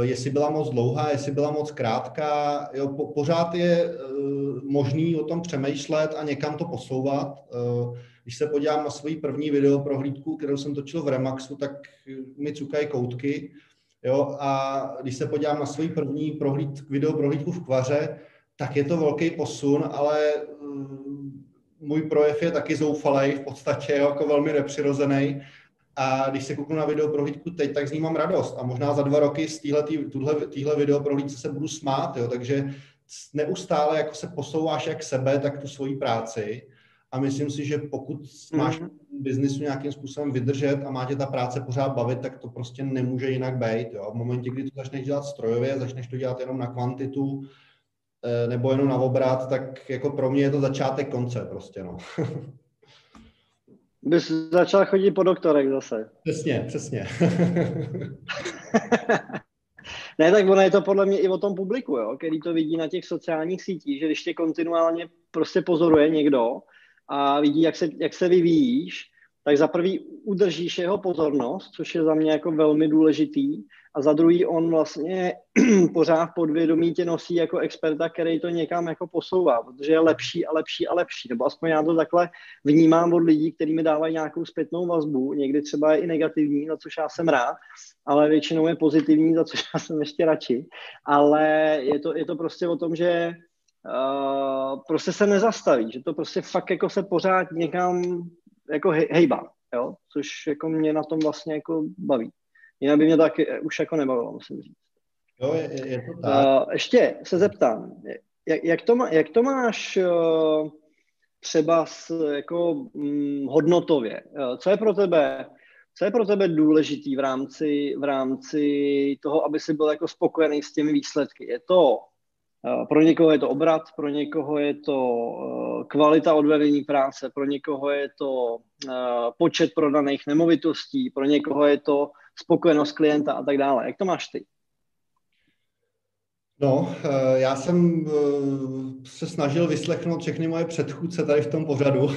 jestli byla moc dlouhá, jestli byla moc krátká. Jo, po, pořád je uh, možný o tom přemýšlet a někam to posouvat. Uh, když se podívám na svoji první video prohlídku, kterou jsem točil v Remaxu, tak mi cukají koutky. Jo, a když se podívám na svoji první prohlíd, video prohlídku v Kvaře, tak je to velký posun, ale můj projev je taky zoufalý, v podstatě jako velmi nepřirozený. A když se kouknu na video prohlídku teď, tak z ní mám radost. A možná za dva roky z téhle video prohlídce se budu smát. Jo? Takže neustále jako se posouváš jak sebe, tak tu svoji práci. A myslím si, že pokud máš mm-hmm. biznisu nějakým způsobem vydržet a má tě ta práce pořád bavit, tak to prostě nemůže jinak být. Jo? V momentě, kdy to začneš dělat strojově, začneš to dělat jenom na kvantitu eh, nebo jenom na obrat, tak jako pro mě je to začátek konce prostě. No. <laughs> Bys začal chodit po doktorech zase. Přesně, přesně. <laughs> ne, tak ono je to podle mě i o tom publiku, jo, který to vidí na těch sociálních sítích, že když tě kontinuálně prostě pozoruje někdo a vidí, jak se, jak se vyvíjíš, tak za prvý udržíš jeho pozornost, což je za mě jako velmi důležitý, a za druhý on vlastně <clears throat> pořád podvědomí tě nosí jako experta, který to někam jako posouvá, protože je lepší a lepší a lepší, nebo aspoň já to takhle vnímám od lidí, kteří mi dávají nějakou zpětnou vazbu, někdy třeba je i negativní, za což já jsem rád, ale většinou je pozitivní, za což <laughs> já jsem ještě radši, ale je to, je to prostě o tom, že uh, prostě se nezastaví, že to prostě fakt jako se pořád někam jako hejbá, jo? což jako mě na tom vlastně jako baví. Jinak by mě tak už jako nebavilo, musím říct. Jo, je, je to tak. Uh, ještě se zeptám, jak, jak, to, má, jak to máš uh, třeba s, jako um, hodnotově? Uh, co je pro tebe co je pro tebe důležitý v rámci, v rámci toho, aby si byl jako spokojený s těmi výsledky? Je to pro někoho je to obrat, pro někoho je to kvalita odvedení práce, pro někoho je to počet prodaných nemovitostí, pro někoho je to spokojenost klienta a tak dále. Jak to máš ty? No, eh, já jsem eh, se snažil vyslechnout všechny moje předchůdce tady v tom pořadu,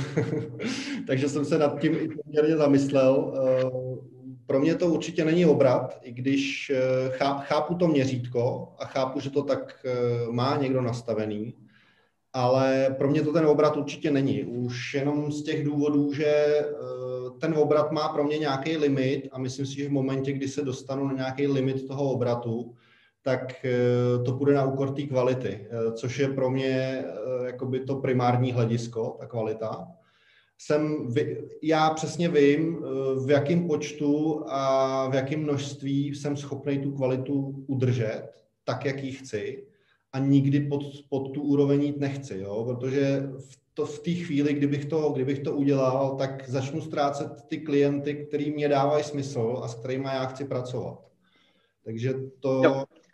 <laughs> takže jsem se nad tím i poměrně zamyslel. Eh, pro mě to určitě není obrat, i když chápu to měřítko a chápu, že to tak má někdo nastavený, ale pro mě to ten obrat určitě není. Už jenom z těch důvodů, že ten obrat má pro mě nějaký limit a myslím si, že v momentě, kdy se dostanu na nějaký limit toho obratu, tak eh, to půjde na úkor té kvality, eh, což je pro mě eh, jakoby to primární hledisko, ta kvalita. Jsem, já přesně vím, v jakém počtu a v jakém množství jsem schopný tu kvalitu udržet, tak, jak ji chci a nikdy pod, pod tu úroveň jít nechci, jo? protože v to v té chvíli, kdybych to, kdybych to udělal, tak začnu ztrácet ty klienty, který mě dávají smysl a s kterými já chci pracovat. Takže to,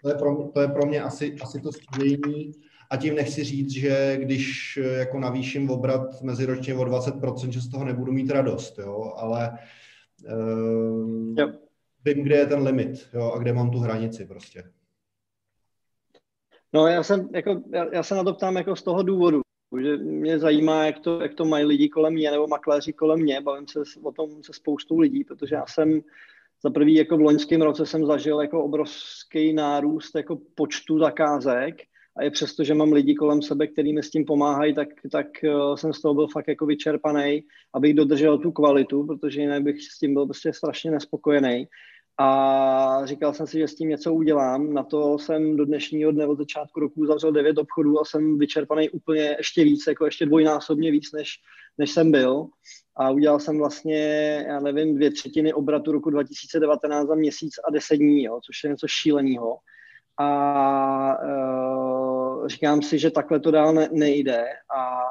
to, je, pro mě, to je pro mě asi, asi to stěžení. A tím nechci říct, že když jako navýším obrat meziročně o 20%, že z toho nebudu mít radost, jo? ale uh, jo. vím, kde je ten limit jo? a kde mám tu hranici prostě. No já jsem, jako, já, já se na to ptám jako z toho důvodu, že mě zajímá, jak to, jak to mají lidi kolem mě nebo makléři kolem mě. Bavím se o tom se spoustou lidí, protože já jsem za prvý jako v loňském roce jsem zažil jako obrovský nárůst jako počtu zakázek a je přesto, že mám lidi kolem sebe, který mi s tím pomáhají, tak, tak uh, jsem z toho byl fakt jako vyčerpaný, abych dodržel tu kvalitu, protože jinak bych s tím byl prostě strašně nespokojený a říkal jsem si, že s tím něco udělám. Na to jsem do dnešního dne od začátku roku zavřel devět obchodů a jsem vyčerpaný úplně ještě víc, jako ještě dvojnásobně víc, než, než jsem byl. A udělal jsem vlastně, já nevím, dvě třetiny obratu roku 2019 za měsíc a deset dní, jo, což je něco šíleného. A uh, říkám si, že takhle to dál ne, nejde. A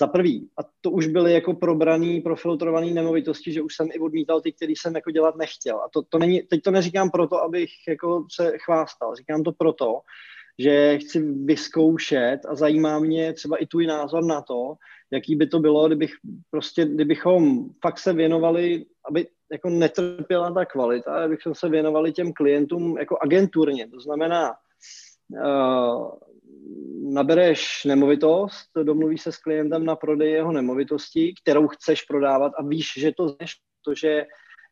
za prvý, a to už byly jako probraný, profiltrovaný nemovitosti, že už jsem i odmítal ty, který jsem jako dělat nechtěl. A to, to není, teď to neříkám proto, abych jako se chvástal, říkám to proto, že chci vyzkoušet a zajímá mě třeba i tvůj názor na to, jaký by to bylo, kdybych prostě, kdybychom fakt se věnovali, aby jako netrpěla ta kvalita, abychom se věnovali těm klientům jako agenturně, to znamená uh, nabereš nemovitost, domluvíš se s klientem na prodej jeho nemovitosti, kterou chceš prodávat a víš, že to zneš, protože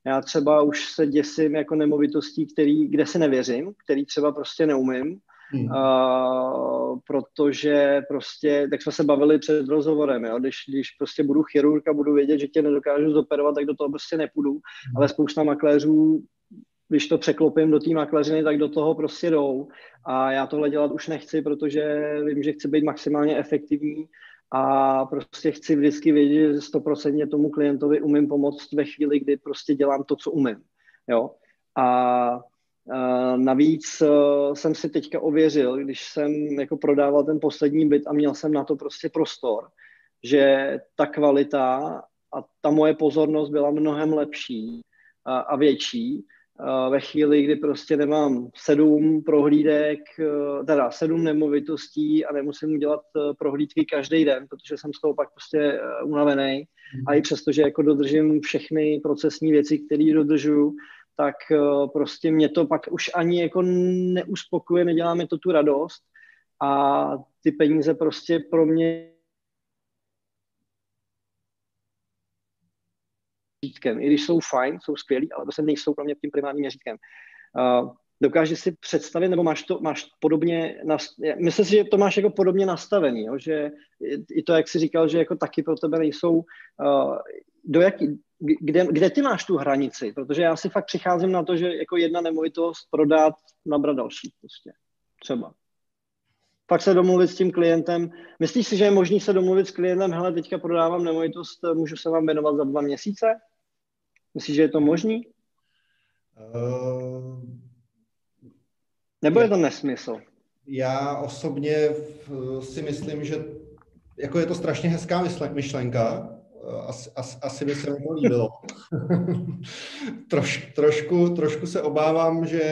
já třeba už se děsím jako nemovitostí, který, kde si nevěřím, který třeba prostě neumím, Hmm. Uh, protože prostě, tak jsme se bavili před rozhovorem, jo? Když, když prostě budu chirurg a budu vědět, že tě nedokážu zoperovat, tak do toho prostě nepůjdu, hmm. ale spousta makléřů když to překlopím do té makléřiny, tak do toho prostě jdou. A já tohle dělat už nechci, protože vím, že chci být maximálně efektivní a prostě chci vždycky vědět, že stoprocentně tomu klientovi umím pomoct ve chvíli, kdy prostě dělám to, co umím. Jo? A Uh, navíc uh, jsem si teďka ověřil, když jsem jako prodával ten poslední byt a měl jsem na to prostě prostor, že ta kvalita a ta moje pozornost byla mnohem lepší a větší ve chvíli, kdy prostě nemám sedm prohlídek, eh, teda sedm nemovitostí a nemusím udělat eh, prohlídky každý den, protože jsem z toho pak prostě eh, unavený. Mm. A i přesto, že jako dodržím všechny procesní věci, které dodržuju, tak prostě mě to pak už ani jako neuspokuje, nedělá mi to tu radost a ty peníze prostě pro mě měřítkem, i když jsou fajn, jsou skvělí, ale se nejsou pro mě tím primárním měřítkem. Uh, dokážeš si představit, nebo máš to máš podobně, myslím si, že to máš jako podobně nastavený, jo? že i to, jak jsi říkal, že jako taky pro tebe nejsou, uh, do jaký, kde, kde ty máš tu hranici, protože já si fakt přicházím na to, že jako jedna nemovitost prodat, nabrat další prostě, třeba. Pak se domluvit s tím klientem. Myslíš si, že je možný se domluvit s klientem, hele, teďka prodávám nemovitost, můžu se vám věnovat za dva měsíce? Myslíš, že je to možný? Uh, Nebo je to nesmysl? Já osobně si myslím, že jako je to strašně hezká myšlenka, asi, asi, asi by se mi to líbilo. <laughs> Troš, trošku, trošku se obávám, že,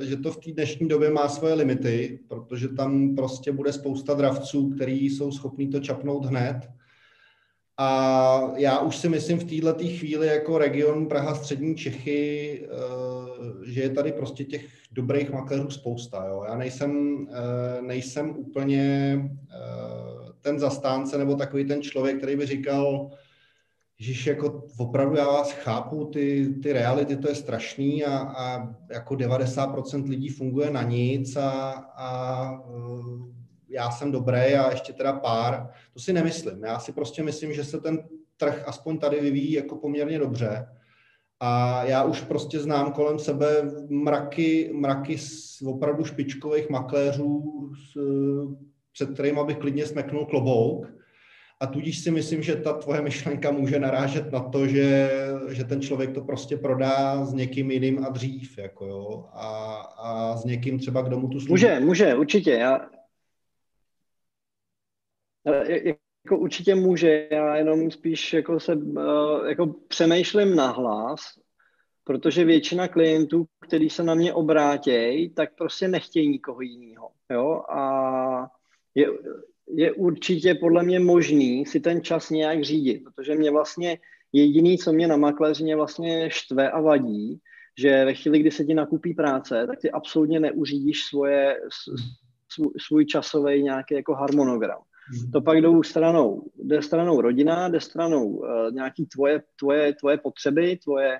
že to v té dnešní době má svoje limity, protože tam prostě bude spousta dravců, který jsou schopní to čapnout hned a já už si myslím v této chvíli jako region Praha, Střední Čechy, eh, že je tady prostě těch dobrých makléřů spousta. Jo. Já nejsem, eh, nejsem úplně eh, ten zastánce nebo takový ten člověk, který by říkal, že jako opravdu já vás chápu, ty, ty reality, to je strašný a, a jako 90% lidí funguje na nic a, a já jsem dobrý a ještě teda pár. To si nemyslím. Já si prostě myslím, že se ten trh aspoň tady vyvíjí jako poměrně dobře. A já už prostě znám kolem sebe mraky, mraky z opravdu špičkových makléřů, s, před kterými bych klidně smeknul klobouk. A tudíž si myslím, že ta tvoje myšlenka může narážet na to, že, že ten člověk to prostě prodá s někým jiným a dřív, jako jo, a, a s někým třeba, kdo mu tu službu... Může, může, určitě. Já, jako určitě může, já jenom spíš jako se uh, jako přemýšlím nahlas, protože většina klientů, kteří se na mě obrátějí, tak prostě nechtějí nikoho jiného. A je, je určitě podle mě možný si ten čas nějak řídit, protože mě vlastně jediný, co mě na makléřině vlastně štve a vadí, že ve chvíli, kdy se ti nakupí práce, tak ty absolutně neuřídíš svoje, svůj, svůj časový nějaký jako harmonogram. Mhm. To pak jdou stranou, jde stranou rodina, jde stranou uh, nějaký tvoje, tvoje, tvoje potřeby, tvoje,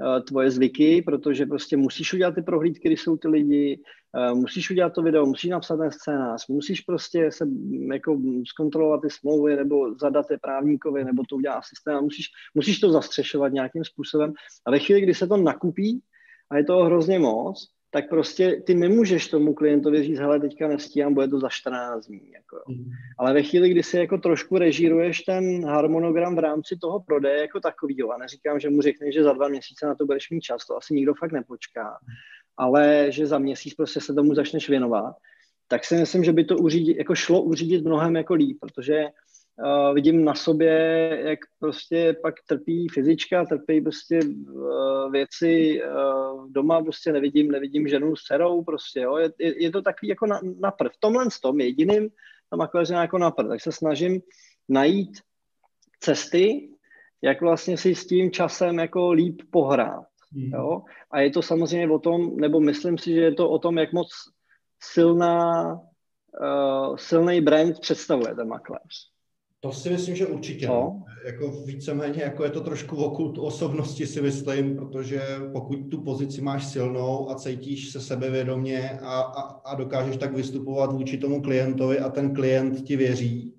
uh, tvoje zvyky, protože prostě musíš udělat ty prohlídky, když jsou ty lidi, uh, musíš udělat to video, musíš napsat ten scénář, musíš prostě se jako zkontrolovat ty smlouvy nebo zadat je právníkovi, nebo to udělat systém, musíš, musíš to zastřešovat nějakým způsobem. A ve chvíli, kdy se to nakupí a je to hrozně moc, tak prostě ty nemůžeš tomu klientovi říct, hele, teďka nestíhám, bude to za 14 dní. Jako. Mm. Ale ve chvíli, kdy si jako trošku režíruješ ten harmonogram v rámci toho prodeje jako takovýho, a neříkám, že mu řekneš, že za dva měsíce na to budeš mít čas, to asi nikdo fakt nepočká, ale že za měsíc prostě se tomu začneš věnovat, tak si myslím, že by to uřídit, jako šlo uřídit mnohem jako líp, protože uh, vidím na sobě, jak prostě pak trpí fyzička, trpí prostě uh, věci uh, doma, prostě nevidím, nevidím ženu s dcerou, prostě, jo, je, je, je to takový jako na, na prv. V tomhle s tom jediným tam makléře jako na prv, tak se snažím najít cesty, jak vlastně si s tím časem jako líp pohrát. Mm. Jo? A je to samozřejmě o tom, nebo myslím si, že je to o tom, jak moc silná uh, silný brand představuje ten makléř? To si myslím, že určitě. No. Jako víceméně jako je to trošku okult osobnosti si myslím, protože pokud tu pozici máš silnou a cítíš se sebevědomě a, a, a dokážeš tak vystupovat vůči tomu klientovi a ten klient ti věří,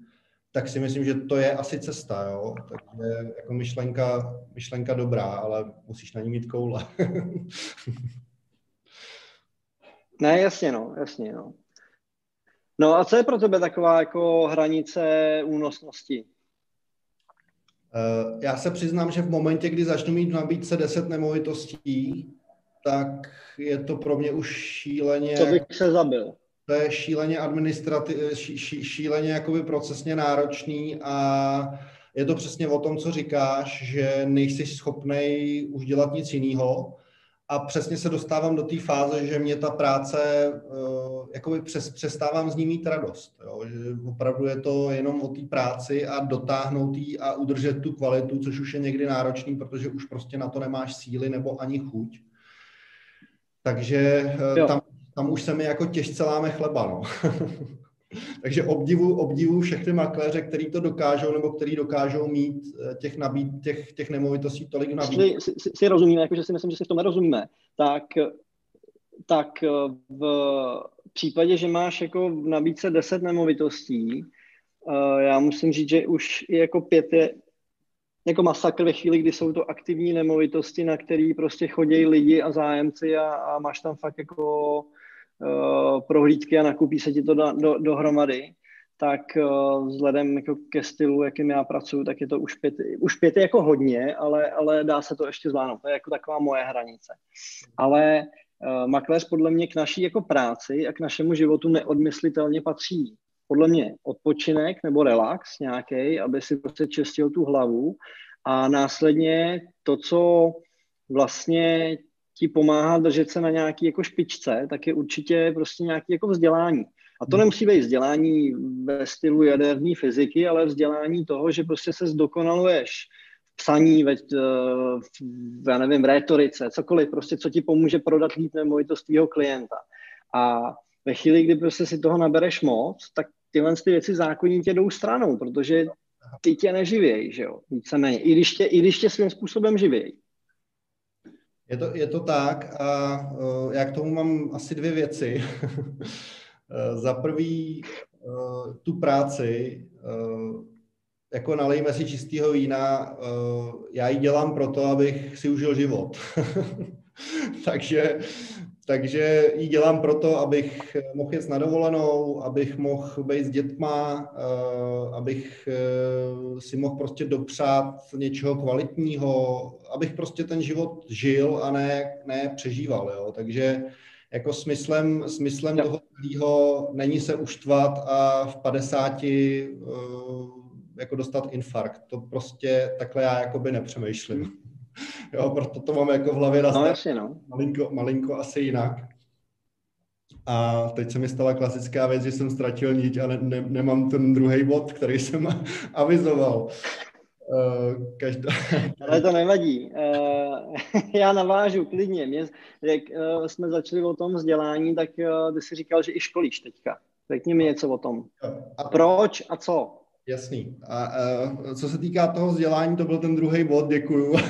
tak si myslím, že to je asi cesta, jo. Takže jako myšlenka, myšlenka dobrá, ale musíš na ní mít koule. <laughs> ne, jasně, no, jasně, no. No a co je pro tebe taková jako hranice únosnosti? Eh, já se přiznám, že v momentě, kdy začnu mít v nabídce 10 nemovitostí, tak je to pro mě už šíleně... Co bych se zabil? To je šíleně administrativ, ší, ší, šíleně jakoby procesně náročný a je to přesně o tom, co říkáš, že nejsi schopný už dělat nic jiného a přesně se dostávám do té fáze, že mě ta práce, uh, jakoby přes, přestávám z ní mít radost. Jo? Že opravdu je to jenom o té práci a dotáhnout ji a udržet tu kvalitu, což už je někdy náročný, protože už prostě na to nemáš síly nebo ani chuť. Takže uh, tam, tam už se mi jako těžce láme chleba. No. <laughs> Takže obdivu, obdivu všechny makléře, který to dokážou, nebo který dokážou mít eh, těch, nabít, těch, těch nemovitostí tolik nabít. Si, si, si rozumíme, jakože si myslím, že si v tom nerozumíme, tak, tak eh, v případě, že máš jako v nabídce 10 nemovitostí, eh, já musím říct, že už i jako pět je jako masakr ve chvíli, kdy jsou to aktivní nemovitosti, na který prostě chodí lidi a zájemci a, a máš tam fakt jako uh, prohlídky a nakupí se ti to do, do, dohromady, tak uh, vzhledem jako ke stylu, jakým já pracuji, tak je to už pět, už pět je jako hodně, ale, ale dá se to ještě zvládnout. To je jako taková moje hranice. Ale uh, makléř podle mě k naší jako práci a k našemu životu neodmyslitelně patří. Podle mě odpočinek nebo relax nějaký, aby si prostě čistil tu hlavu a následně to, co vlastně ti pomáhá držet se na nějaký jako špičce, tak je určitě prostě nějaký jako vzdělání. A to hmm. nemusí být vzdělání ve stylu jaderní fyziky, ale vzdělání toho, že prostě se zdokonaluješ v psaní, ve, v, já nevím, v rétorice, cokoliv, prostě co ti pomůže prodat líp nemovitost tvýho klienta. A ve chvíli, kdy prostě si toho nabereš moc, tak tyhle ty věci zákonitě jdou stranou, protože ty tě neživějí, že jo, víceméně, i když tě, i když tě svým způsobem živějí. Je to, je to tak a uh, já k tomu mám asi dvě věci. <laughs> za prvý, uh, tu práci, uh, jako nalejme si čistého vína, já ji dělám proto, abych si užil život. <laughs> Takže takže ji dělám proto, abych mohl jet na dovolenou, abych mohl být s dětma, eh, abych eh, si mohl prostě dopřát něčeho kvalitního, abych prostě ten život žil a ne, ne přežíval. Jo. Takže jako smyslem, smyslem toho celého není se uštvat a v 50 eh, jako dostat infarkt. To prostě takhle já jakoby nepřemýšlím. <laughs> jo, proto to mám jako v hlavě no, jasně, no. malinko, malinko asi jinak. A teď se mi stala klasická věc, že jsem ztratil niť a ne, ne, nemám ten druhý bod, který jsem <laughs> avizoval. Uh, každá... <laughs> Ale to nevadí. Uh, já navážu klidně. Mě, jak uh, jsme začali o tom vzdělání, tak uh, ty jsi říkal, že i školíš teďka. Řekni mi něco o tom. A proč a co? Jasný. A uh, co se týká toho vzdělání, to byl ten druhý bod, děkuju. uh, <laughs>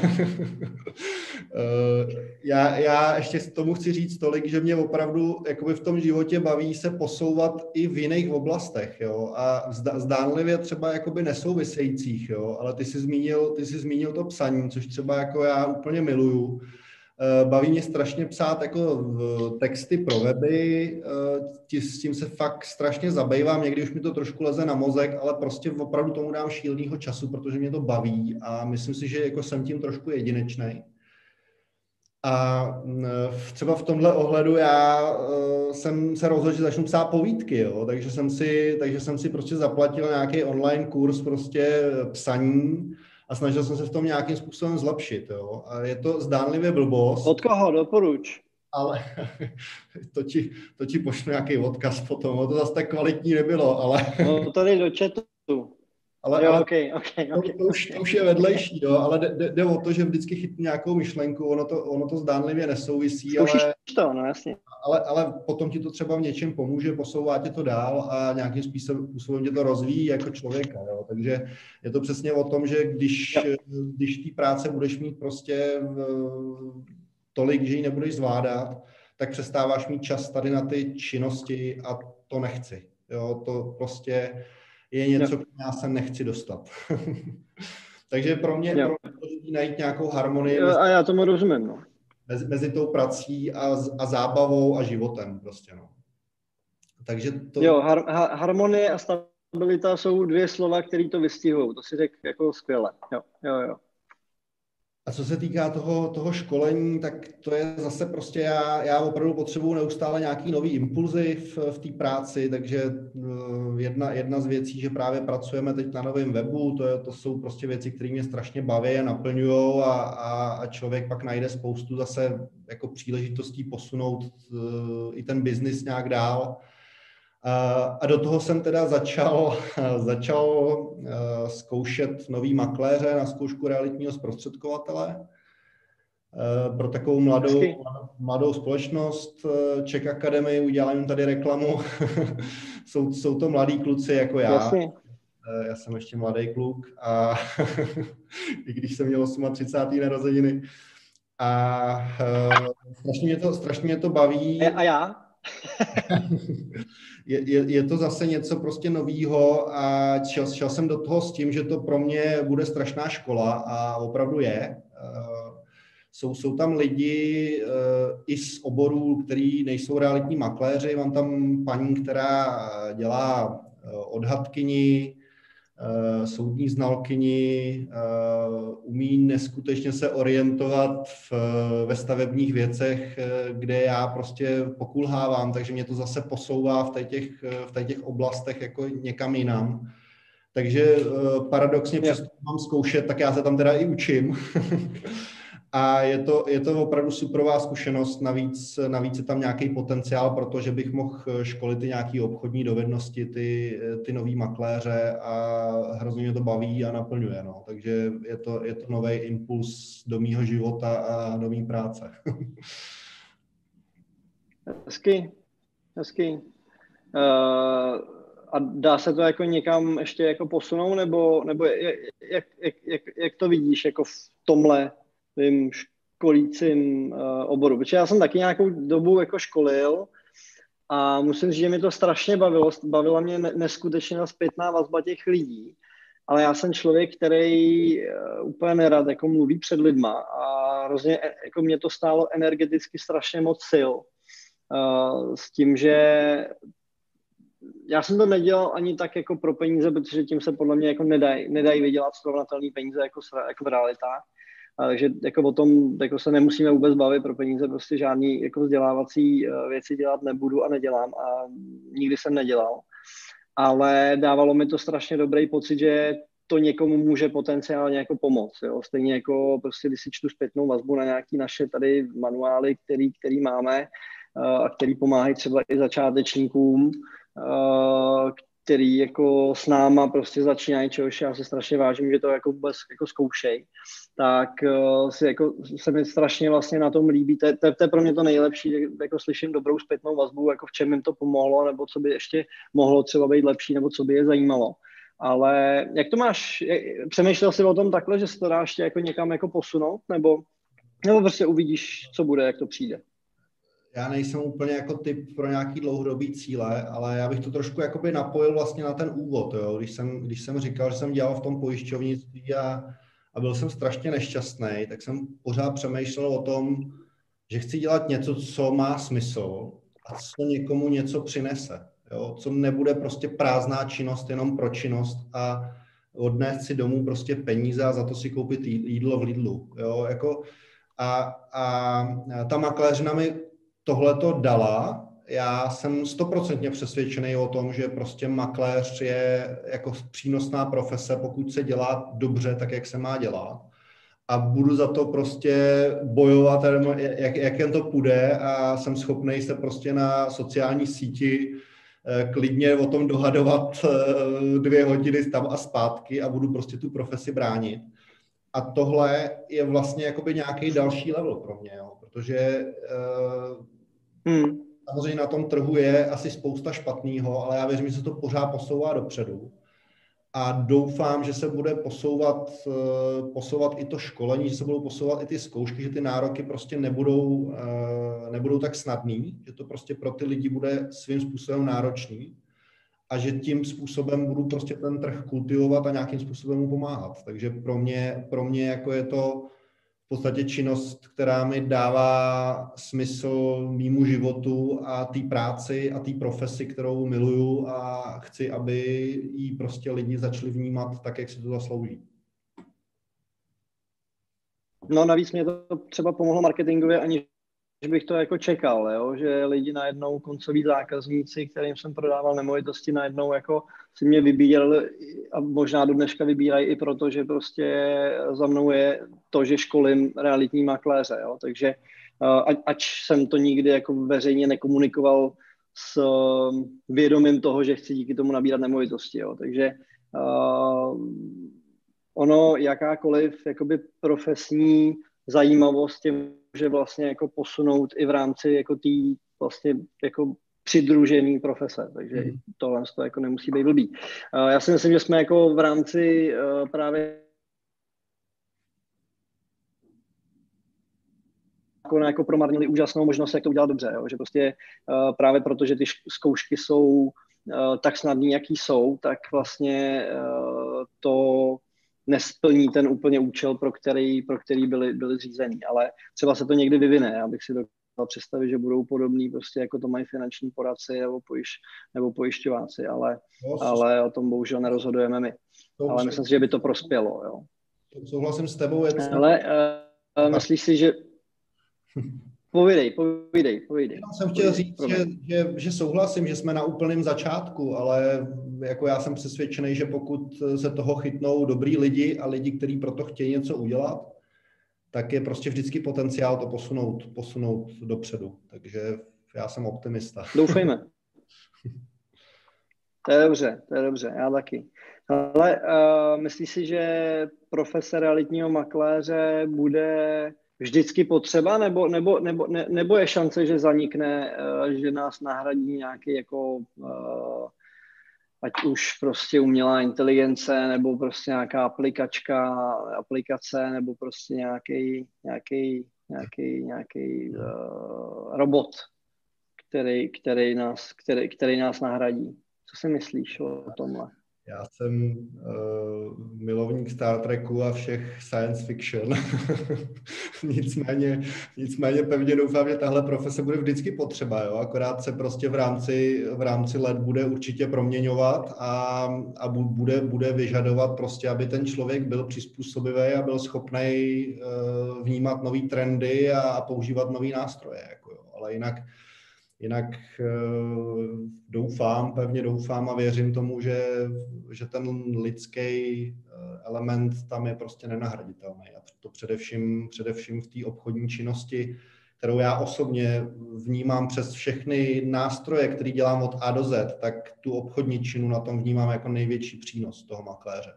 já, já ještě s tomu chci říct tolik, že mě opravdu jakoby v tom životě baví se posouvat i v jiných oblastech, jo, a zdánlivě třeba jakoby nesouvisejících, jo, ale ty jsi zmínil, ty jsi zmínil to psaní, což třeba jako já úplně miluju. Eh, baví mě strašně psát jako texty pro weby, eh, s tím se fakt strašně zabývám, někdy už mi to trošku leze na mozek, ale prostě opravdu tomu dám šílnýho času, protože mě to baví a myslím si, že jako jsem tím trošku jedinečný. A třeba v tomhle ohledu já eh, jsem se rozhodl, že začnu psát povídky, jo? Takže, jsem si, takže jsem si prostě zaplatil nějaký online kurz prostě psaní, a snažil jsem se v tom nějakým způsobem zlepšit. Jo. A je to zdánlivě blbost. Od koho? Doporuč. Ale <laughs> to ti, to ti pošlu nějaký odkaz potom. To zase tak kvalitní nebylo, ale... No tady do chatu. Ale, jo, ale okay, okay, okay. To, to, už, to už je vedlejší, jo, ale jde, jde o to, že vždycky chytnu nějakou myšlenku, ono to, ono to zdánlivě nesouvisí, Zkoušíš ale, to, no jasně. Ale, ale potom ti to třeba v něčem pomůže, posouvá tě to dál a nějakým způsobem tě to rozvíjí jako člověka, jo. Takže je to přesně o tom, že když, když té práce budeš mít prostě tolik, že ji nebudeš zvládat, tak přestáváš mít čas tady na ty činnosti a to nechci. Jo, to prostě je něco, kde já se nechci dostat. <laughs> Takže pro mě, jo. pro mě najít nějakou harmonii. Jo, a já tomu rozumím, no. Mezi, mezi tou prací a, a zábavou a životem prostě, no. Takže to... Jo, har, har, harmonie a stabilita jsou dvě slova, které to vystihují. To si řekl jako skvěle. Jo, jo, jo. A co se týká toho, toho školení, tak to je zase prostě, já, já opravdu potřebuji neustále nějaký nový impulzy v, v té práci, takže eh, jedna, jedna z věcí, že právě pracujeme teď na novém webu, to, je, to jsou prostě věci, které mě strašně baví a naplňují a, a, a člověk pak najde spoustu zase jako příležitostí posunout uh, i ten biznis nějak dál. A do toho jsem teda začal, <laughs> začal eh, zkoušet nový makléře na zkoušku realitního zprostředkovatele eh, pro takovou mladou, mladou společnost eh, Czech Academy, udělám jim tady reklamu. <laughs> jsou, jsou to mladí kluci jako já. Jasně. Já jsem ještě mladý kluk a <laughs> i když jsem měl 38. narozeniny. A strašně mě to, strašně mě to baví. A já? <laughs> je, je, je to zase něco prostě novýho a šel, šel jsem do toho s tím, že to pro mě bude strašná škola a opravdu je. Uh, jsou, jsou tam lidi uh, i z oborů, který nejsou realitní makléři. Mám tam paní, která dělá uh, odhadkyni, soudní znalkyni, uh, umí neskutečně se orientovat v, ve stavebních věcech, uh, kde já prostě pokulhávám, takže mě to zase posouvá v těch, v těch oblastech jako někam jinam. Takže paradoxně, přesto mám zkoušet, tak já se tam teda i učím. <laughs> A je to, je to opravdu superová zkušenost, navíc, navíc je tam nějaký potenciál, protože bych mohl školit i nějaké obchodní dovednosti, ty, ty nový makléře a hrozně mě to baví a naplňuje. No. Takže je to, je to nový impuls do mýho života a do mý práce. Hezky, hezky. Uh, a dá se to jako někam ještě jako posunout, nebo, nebo jak, jak, jak, jak to vidíš jako v tomhle svým školícím uh, oboru. Protože já jsem taky nějakou dobu jako školil a musím říct, že mi to strašně bavilo. Bavila mě neskutečně zpětná vazba těch lidí. Ale já jsem člověk, který uh, úplně nerad jako mluví před lidma a hrozně e, jako mě to stálo energeticky strašně moc sil. Uh, s tím, že já jsem to nedělal ani tak jako pro peníze, protože tím se podle mě jako nedají, nedají vydělat srovnatelné peníze jako, jako v realitách. A takže jako o tom jako se nemusíme vůbec bavit pro peníze, prostě žádný jako vzdělávací eh, věci dělat nebudu a nedělám a nikdy jsem nedělal. Ale dávalo mi to strašně dobrý pocit, že to někomu může potenciálně jako pomoct. Jo? Stejně jako prostě, když si čtu zpětnou vazbu na nějaké naše tady manuály, který, který máme eh, a který pomáhají třeba i začátečníkům, eh, který jako s náma prostě začínají, čehož já se strašně vážím, že to jako vůbec jako zkoušej, tak uh, si jako, se mi strašně vlastně na tom líbí. To, to, to je pro mě to nejlepší, jako slyším dobrou zpětnou vazbu, jako v čem jim to pomohlo, nebo co by ještě mohlo třeba být lepší, nebo co by je zajímalo. Ale jak to máš, přemýšlel jsi o tom takhle, že se to dáš jako někam jako posunout, nebo, nebo prostě uvidíš, co bude, jak to přijde? Já nejsem úplně jako typ pro nějaký dlouhodobý cíle, ale já bych to trošku jakoby napojil vlastně na ten úvod, jo. Když, jsem, když jsem říkal, že jsem dělal v tom pojišťovnictví a, a byl jsem strašně nešťastný, tak jsem pořád přemýšlel o tom, že chci dělat něco, co má smysl a co někomu něco přinese. Jo? Co nebude prostě prázdná činnost jenom pro činnost a odnést si domů prostě peníze a za to si koupit jídlo v Lidlu. Jo? Jako, a, a ta makléřina mi tohle to dala. Já jsem stoprocentně přesvědčený o tom, že prostě makléř je jako přínosná profese, pokud se dělá dobře, tak jak se má dělat. A budu za to prostě bojovat, jak, jak jen to půjde a jsem schopný se prostě na sociální síti klidně o tom dohadovat dvě hodiny tam a zpátky a budu prostě tu profesi bránit. A tohle je vlastně jakoby nějaký další level pro mě, jo, protože hmm. samozřejmě na tom trhu je asi spousta špatného, ale já věřím, že se to pořád posouvá dopředu a doufám, že se bude posouvat, eh, posouvat i to školení, že se budou posouvat i ty zkoušky, že ty nároky prostě nebudou, eh, nebudou tak snadný, že to prostě pro ty lidi bude svým způsobem náročný a že tím způsobem budu prostě ten trh kultivovat a nějakým způsobem mu pomáhat. Takže pro mě, pro mě jako je to v podstatě činnost, která mi dává smysl mýmu životu a té práci a té profesi, kterou miluju a chci, aby ji prostě lidi začali vnímat tak, jak si to zaslouží. No navíc mě to třeba pomohlo marketingově, ani že bych to jako čekal, jo? že lidi najednou, koncoví zákazníci, kterým jsem prodával nemovitosti, najednou jako si mě vybírali a možná do dneška vybírají i proto, že prostě za mnou je to, že školím realitní makléře, jo? takže ať, ač jsem to nikdy jako veřejně nekomunikoval s vědomím toho, že chci díky tomu nabírat nemovitosti, jo? takže uh, ono jakákoliv jakoby profesní zajímavost těm může vlastně jako posunout i v rámci jako tý vlastně jako přidružený profese, takže mm. tohle to jako nemusí být blbý. Já si myslím, že jsme jako v rámci uh, právě jako, jako promarnili úžasnou možnost, jak to udělat dobře, jo? že prostě uh, právě proto, že ty zkoušky jsou uh, tak snadný, jaký jsou, tak vlastně to nesplní ten úplně účel, pro který, pro který byly, byly zřízený. Ale třeba se to někdy vyvine, abych si dokázal představit, že budou podobný, prostě jako to mají finanční poradci nebo, pojiš, nebo pojišťováci, ale, no, ale o tom bohužel nerozhodujeme my. To ale myslím si, že by to prospělo. Jo. Souhlasím s tebou. Jak ale uh, myslíš si, že <laughs> Povídej, povídej, povídej. Já jsem chtěl říct, že, že, že souhlasím, že jsme na úplném začátku, ale jako já jsem přesvědčený, že pokud se toho chytnou dobrý lidi a lidi, kteří proto chtějí něco udělat, tak je prostě vždycky potenciál to posunout, posunout dopředu. Takže já jsem optimista. <laughs> Doufejme. To je dobře, to je dobře, já taky. Ale uh, myslíš si, že profese realitního makléře bude vždycky potřeba, nebo, nebo, nebo, ne, nebo je šance, že zanikne, uh, že nás nahradí nějaký jako uh, ať už prostě umělá inteligence, nebo prostě nějaká aplikačka, aplikace, nebo prostě nějaký, nějaký, nějaký, nějaký uh, robot, který, který, nás, který, který nás nahradí. Co si myslíš o tomhle? Já jsem uh, milovník Star Treku a všech science fiction. <laughs> nicméně, nicméně pevně doufám, že tahle profese bude vždycky potřeba, jo? akorát se prostě v rámci, v rámci let bude určitě proměňovat a, a bude, bude vyžadovat prostě, aby ten člověk byl přizpůsobivý a byl schopný uh, vnímat nové trendy a, a používat nové nástroje. Jako jo. Ale jinak Jinak eh, doufám, pevně doufám a věřím tomu, že, že ten lidský eh, element tam je prostě nenahraditelný. A to především, především v té obchodní činnosti, kterou já osobně vnímám přes všechny nástroje, které dělám od A do Z, tak tu obchodní činu na tom vnímám jako největší přínos toho makléře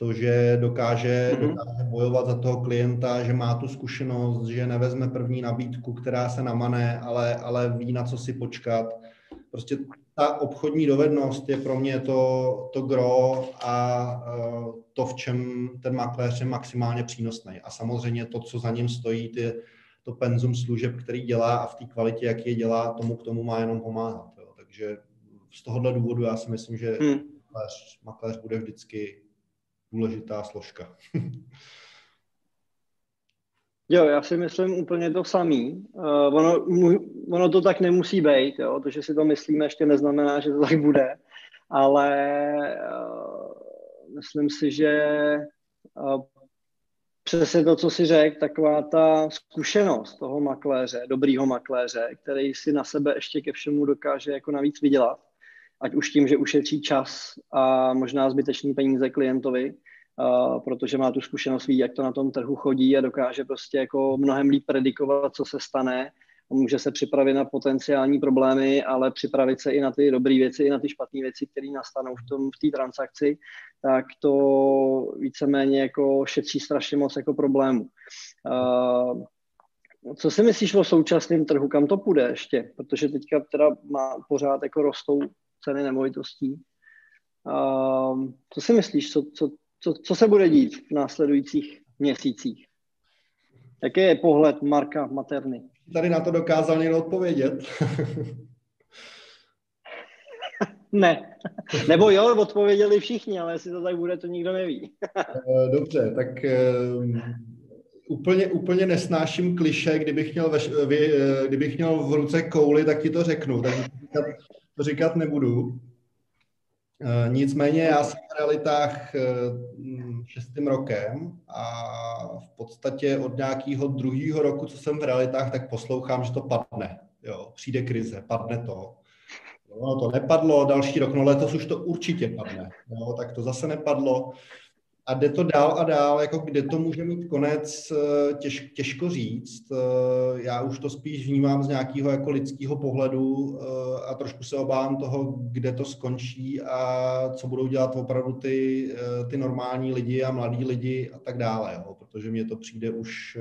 to, že dokáže, mm-hmm. dokáže bojovat za toho klienta, že má tu zkušenost, že nevezme první nabídku, která se namane, ale, ale ví, na co si počkat. Prostě ta obchodní dovednost je pro mě to, to gro a uh, to, v čem ten makléř je maximálně přínosný. A samozřejmě to, co za ním stojí, ty, to penzum služeb, který dělá a v té kvalitě, jak je dělá, tomu k tomu má jenom pomáhat. Jo. Takže z tohohle důvodu já si myslím, že hmm. makléř, makléř bude vždycky důležitá složka. <laughs> Jo, já si myslím úplně to samý. Uh, ono, ono to tak nemusí být, jo? to, že si to myslíme, ještě neznamená, že to tak bude, ale uh, myslím si, že uh, přesně to, co si řekl, taková ta zkušenost toho makléře, dobrýho makléře, který si na sebe ještě ke všemu dokáže jako navíc vydělat, ať už tím, že ušetří čas a možná zbytečný peníze klientovi, uh, protože má tu zkušenost, ví, jak to na tom trhu chodí a dokáže prostě jako mnohem líp predikovat, co se stane může se připravit na potenciální problémy, ale připravit se i na ty dobré věci, i na ty špatné věci, které nastanou v tom v té transakci, tak to víceméně jako šetří strašně moc jako problémů. Uh, co si myslíš o současném trhu, kam to půjde ještě? Protože teďka teda má pořád jako rostou ceny nemovitostí. Uh, co si myslíš, co, co, co, co se bude dít v následujících měsících? Jaký je pohled Marka Materny? Tady na to dokázal někdo odpovědět. <laughs> ne. Nebo jo, odpověděli všichni, ale jestli to tak bude, to nikdo neví. <laughs> Eh, dobře, tak eh, úplně, úplně nesnáším kliše, kdybych měl, eh, kdybych měl v ruce kouli, tak ti to řeknu, tak to říkat, nebudu. Nicméně já jsem v realitách šestým rokem a v podstatě od nějakého druhého roku, co jsem v realitách, tak poslouchám, že to padne. Jo, přijde krize, padne to. No, to nepadlo, další rok, no letos už to určitě padne. Jo, tak to zase nepadlo a jde to dál a dál, jako kde to může mít konec, eh, těž, těžko říct. Eh, já už to spíš vnímám z nějakého jako lidského pohledu eh, a trošku se obávám toho, kde to skončí a co budou dělat opravdu ty, ty normální lidi a mladí lidi a tak dále, jo, protože mně to přijde už,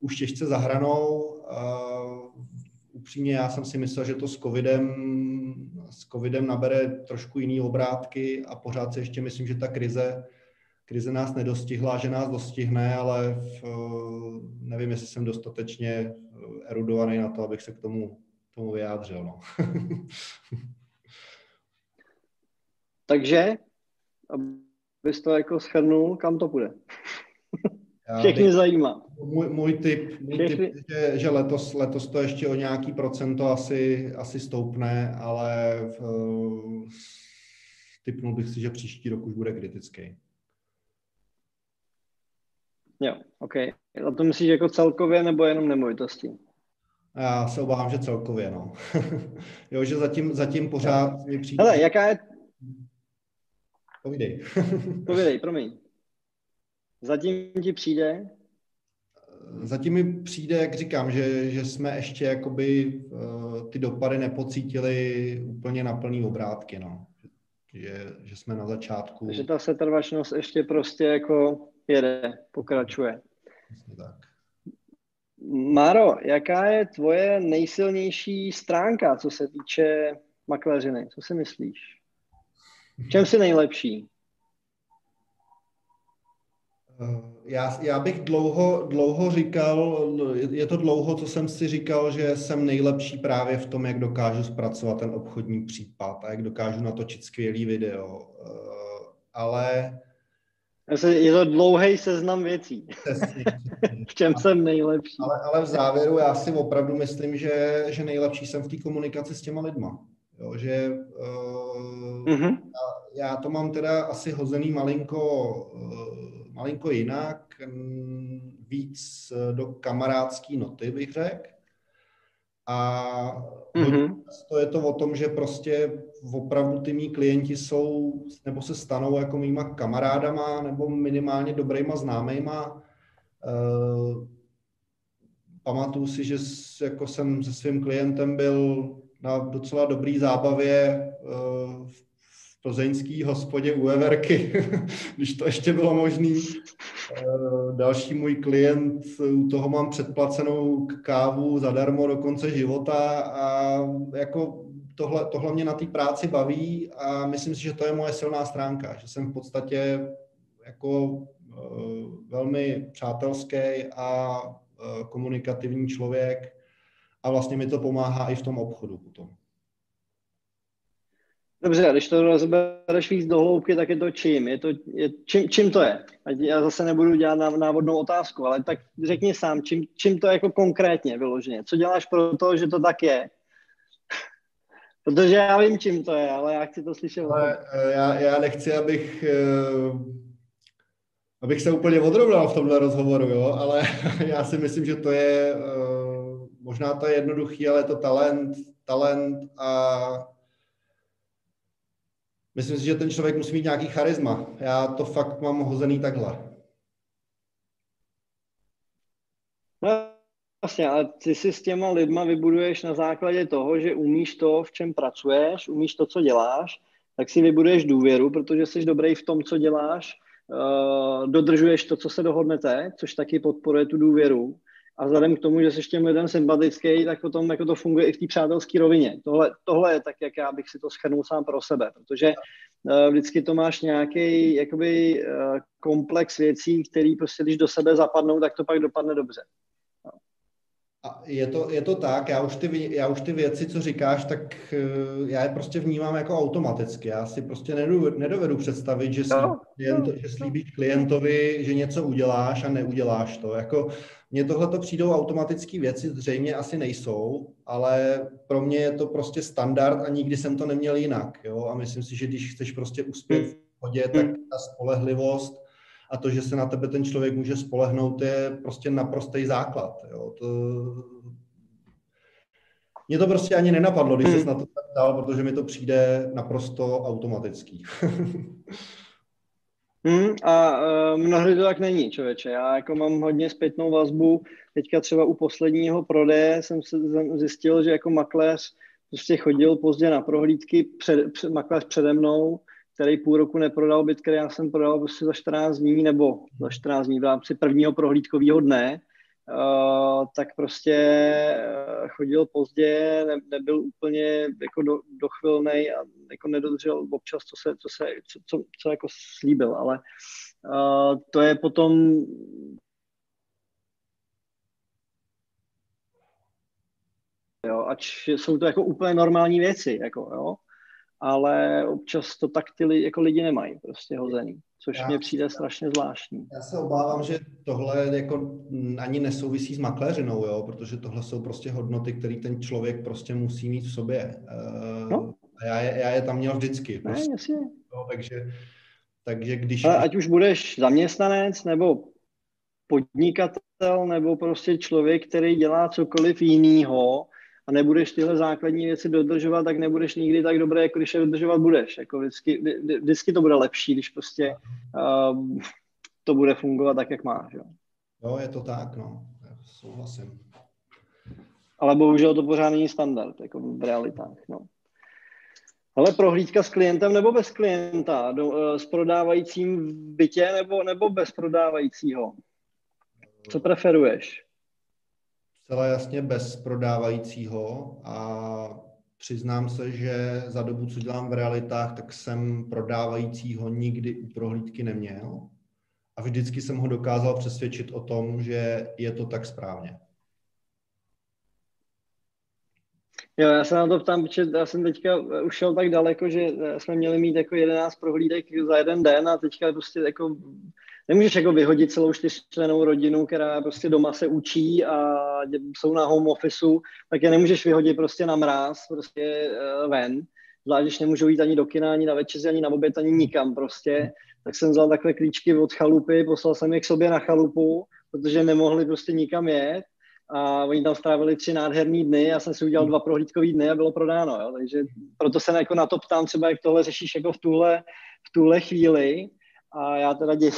už těžce za hranou. Upřímně já jsem si myslel, že to s covidem, s covidem nabere trošku jiný obrátky a pořád si ještě myslím, že ta krize krize nás nedostihla, že nás dostihne, ale v, nevím, jestli jsem dostatečně eh, erudovaný na to, abych se k tomu, tomu vyjádřil. No. <laughs> Takže, abys to jako schrnul, kam to půjde? Všechny bych, zajímá. Můj, můj tip, můj tip je, že, že letos, letos to ještě o nějaký procento asi, asi stoupne, ale v, typnul bych si, že příští rok už bude kritický. Jo, OK. A to myslíš jako celkově nebo jenom nemovitosti? Já se obávám, že celkově, no. <laughs> jo, že zatím, zatím pořád mi přijde... Hele, jaká je... Povídej. <laughs> Povídej, promiň. Zatím ti přijde? Zatím mi přijde, jak říkám, že, že jsme ještě jakoby uh, ty dopady nepocítili úplně na plný obrátky, no. Že, že jsme na začátku... Takže ta setrvačnost ještě prostě jako jede, pokračuje. Tak. Maro, jaká je tvoje nejsilnější stránka, co se týče makléřiny? Co si myslíš? V čem jsi nejlepší? Eh, já, já bych dlouho, dlouho říkal, je to dlouho, co jsem si říkal, že jsem nejlepší právě v tom, jak dokážu zpracovat ten obchodní případ a jak dokážu natočit skvělý video. Eh, ale je to dlouhý seznam věcí. <laughs> v čem jsem nejlepší. Ale, ale v závěru já si opravdu myslím, že, že nejlepší jsem v té komunikaci s těma lidma. Jo, že uh, mm-hmm. já, já to mám teda asi hozený malinko, uh, malinko jinak, víc do kamarádský noty bych řekl. A mm-hmm. to je to o tom, že prostě opravdu ty mý klienti jsou nebo se stanou jako mýma kamarádama nebo minimálně dobrýma známejma. Uh, pamatuju si, že jako jsem se svým klientem byl na docela dobrý zábavě uh, v plzeňský hospodě u Everky, <laughs> když to ještě bylo možný. Eh, další můj klient, u toho mám předplacenou kávu zadarmo do konce života a jako tohle, tohle mě na té práci baví a myslím si, že to je moje silná stránka, že jsem v podstatě jako eh, velmi přátelský a eh, komunikativní člověk a vlastně mi to pomáhá i v tom obchodu potom. Dobře, když to rozbereš víc do hloubky, tak je to čím? Je to, je, čím, čím to je? Ať já zase nebudu dělat návodnou otázku, ale tak řekni sám, čím, čím to je jako konkrétně vyloženě? Co děláš pro to, že to tak je? <laughs> Protože já vím, čím to je, ale já chci to slyšet. Ale, eh, já, já nechci, abych, eh, abych se úplně odrovnal v tomhle rozhovoru, jo? ale <laughs> já si myslím, že to je, eh, možná to je jednoduchý, ale je to talent, talent a Myslím si, že ten člověk musí mít nějaký charisma. Já to fakt mám hozený takhle. No, Vlastně, ale ty si s těma lidma vybuduješ na základě toho, že umíš to, v čem pracuješ, umíš to, co děláš, tak si vybuduješ důvěru, protože jsi dobrý v tom, co děláš, uh, dodržuješ to, co se dohodnete, což taky podporuje tu důvěru. A vzhledem k tomu, že jsi těm lidem sympatický, tak potom jako to funguje i v té přátelské rovině. Tohle, tohle je tak, jak já bych si to schrnul sám pro sebe, protože uh, vždycky to máš nějaký jakoby uh, komplex věcí, který prostě, když do sebe zapadnou, tak to pak dopadne dobře. A je to, je to tak, já už, ty, já už ty věci, co říkáš, tak eh, já je prostě vnímám jako automaticky. Já si prostě nedovedu, nedovedu představit, že, slíbíš, klient, že slíbíš klientovi, že něco uděláš a neuděláš to. Jako, mně tohle to přijdou automatické věci, zřejmě asi nejsou, ale pro mě je to prostě standard a nikdy jsem to neměl jinak. Jo? A myslím si, že když chceš prostě uspět v hodě, tak ta spolehlivost a to, že se na tebe ten člověk může spolehnout, je prostě naprostý základ. Jo. To... Mě to prostě ani nenapadlo, když hmm. se na to ptal, protože mi to přijde naprosto automatický. <laughs> Hmm, a uh, mnohdy to tak není, člověče. Já jako mám hodně zpětnou vazbu. Teďka třeba u posledního prodeje jsem se zjistil, že jako makléř prostě chodil pozdě na prohlídky, před, před, makléř přede mnou, který půl roku neprodal byt, který já jsem prodal prostě za 14 dní nebo za 14 dní v rámci prvního prohlídkového dne, uh, tak prostě uh, chodil pozdě, ne, nebyl úplně jako do, dochvilnej a jako nedodržel občas, co se, co se, co, co, co jako slíbil, ale uh, to je potom jo, ač jsou to jako úplně normální věci, jako, jo ale občas to tak ty jako lidi nemají prostě hozený, což já, mně přijde strašně zvláštní. Já se obávám, že tohle jako ani nesouvisí s makléřinou, jo, protože tohle jsou prostě hodnoty, které ten člověk prostě musí mít v sobě. Eh, no. A já je, já je tam měl vždycky. Prostě. Ne, jasně. Jo, takže, takže když... Ale ať už budeš zaměstnanec, nebo podnikatel, nebo prostě člověk, který dělá cokoliv jiného, a nebudeš tyhle základní věci dodržovat, tak nebudeš nikdy tak dobré, jako když je dodržovat budeš. Jako vždycky, vždycky to bude lepší, když prostě uh, to bude fungovat tak, jak máš. Jo. jo, je to tak, no. Souhlasím. Ale bohužel to pořád není standard, jako v realitách, no. Ale prohlídka s klientem nebo bez klienta? Do, uh, s prodávajícím v bytě nebo, nebo bez prodávajícího? Co preferuješ? Zcela jasně bez prodávajícího a přiznám se, že za dobu, co dělám v realitách, tak jsem prodávajícího nikdy u prohlídky neměl a vždycky jsem ho dokázal přesvědčit o tom, že je to tak správně. Jo, já se na to ptám, protože já jsem teďka ušel tak daleko, že jsme měli mít jako 11 prohlídek za jeden den a teďka prostě jako nemůžeš jako vyhodit celou čtyřčlenou rodinu, která prostě doma se učí a jsou na home officeu, tak je nemůžeš vyhodit prostě na mráz, prostě uh, ven. Zvlášť, když nemůžou jít ani do kina, ani na večeři, ani na oběd, ani nikam prostě. Tak jsem vzal takhle klíčky od chalupy, poslal jsem je k sobě na chalupu, protože nemohli prostě nikam jet a oni tam strávili tři nádherný dny, já jsem si udělal dva prohlídkový dny a bylo prodáno, jo? takže proto se jako na to ptám třeba, jak tohle řešíš jako v tuhle, v tuhle chvíli a já teda dě,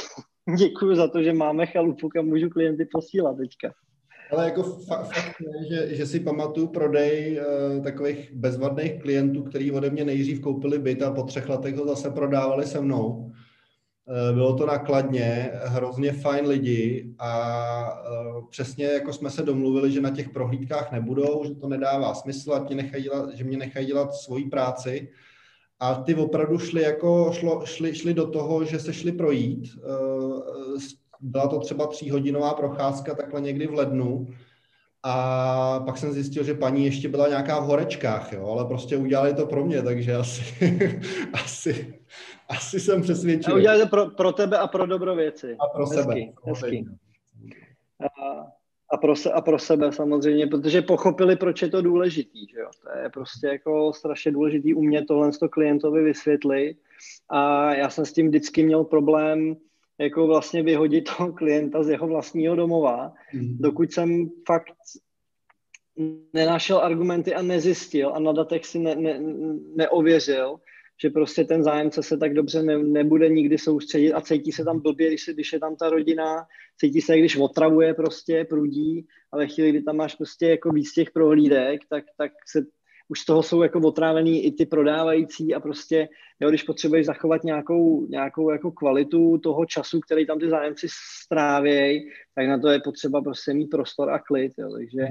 děkuji za to, že máme chalupu, kam můžu klienty posílat teďka. Ale jako fakt, fakt je, že, že si pamatuju prodej uh, takových bezvadných klientů, který ode mě nejdřív koupili byt a po třech letech ho zase prodávali se mnou. Uh, bylo to nakladně, hrozně fajn lidi a uh, přesně jako jsme se domluvili, že na těch prohlídkách nebudou, že to nedává smysl, ať mě nechají dělat, že mě nechají dělat svoji práci a ty opravdu šli, jako, šlo, šli, šli do toho, že se šli projít. Eh, byla to třeba tříhodinová procházka takhle někdy v lednu. A pak jsem zjistil, že paní ještě byla nějaká v horečkách, jo, ale prostě udělali to pro mě, takže asi, <laughs> asi, asi jsem přesvědčil. A udělali to pro, pro tebe a pro dobro věci. A pro hezky, sebe. Hezky. A, a pro, se, a pro sebe samozřejmě, protože pochopili, proč je to důležitý. Že jo? To je prostě jako strašně důležitý umět tohle to klientovi vysvětlit. A já jsem s tím vždycky měl problém jako vlastně vyhodit toho klienta z jeho vlastního domova, mm. dokud jsem fakt nenašel argumenty a nezjistil a na datech si ne, ne, neověřil, že prostě ten zájemce se tak dobře ne, nebude nikdy soustředit a cítí se tam blbě, když, když je tam ta rodina, cítí se, když otravuje prostě, prudí, ale chvíli, kdy tam máš prostě jako víc těch prohlídek, tak, tak se už z toho jsou jako otrávený i ty prodávající a prostě, jo, když potřebuješ zachovat nějakou, nějakou jako kvalitu toho času, který tam ty zájemci strávějí, tak na to je potřeba prostě mít prostor a klid, jo, takže,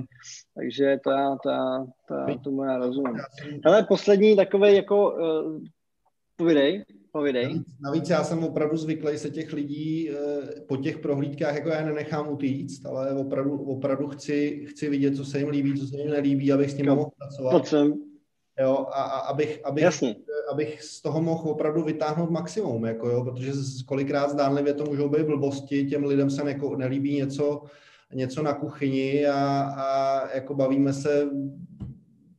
takže to já, to já, to já tomu já rozumím. Ale poslední takový jako, uh, povidej, povidej. Navíc, navíc já jsem opravdu zvyklý se těch lidí uh, po těch prohlídkách, jako já nenechám utíct, ale opravdu, opravdu chci, chci vidět, co se jim líbí, co se jim nelíbí, abych s nimi mohl pracovat. jsem. Jo, a, a abych, abych, Jasně. abych z toho mohl opravdu vytáhnout maximum, jako jo, protože kolikrát zdánlivě to můžou být blbosti, těm lidem se neko, nelíbí něco, něco na kuchyni a, a jako bavíme se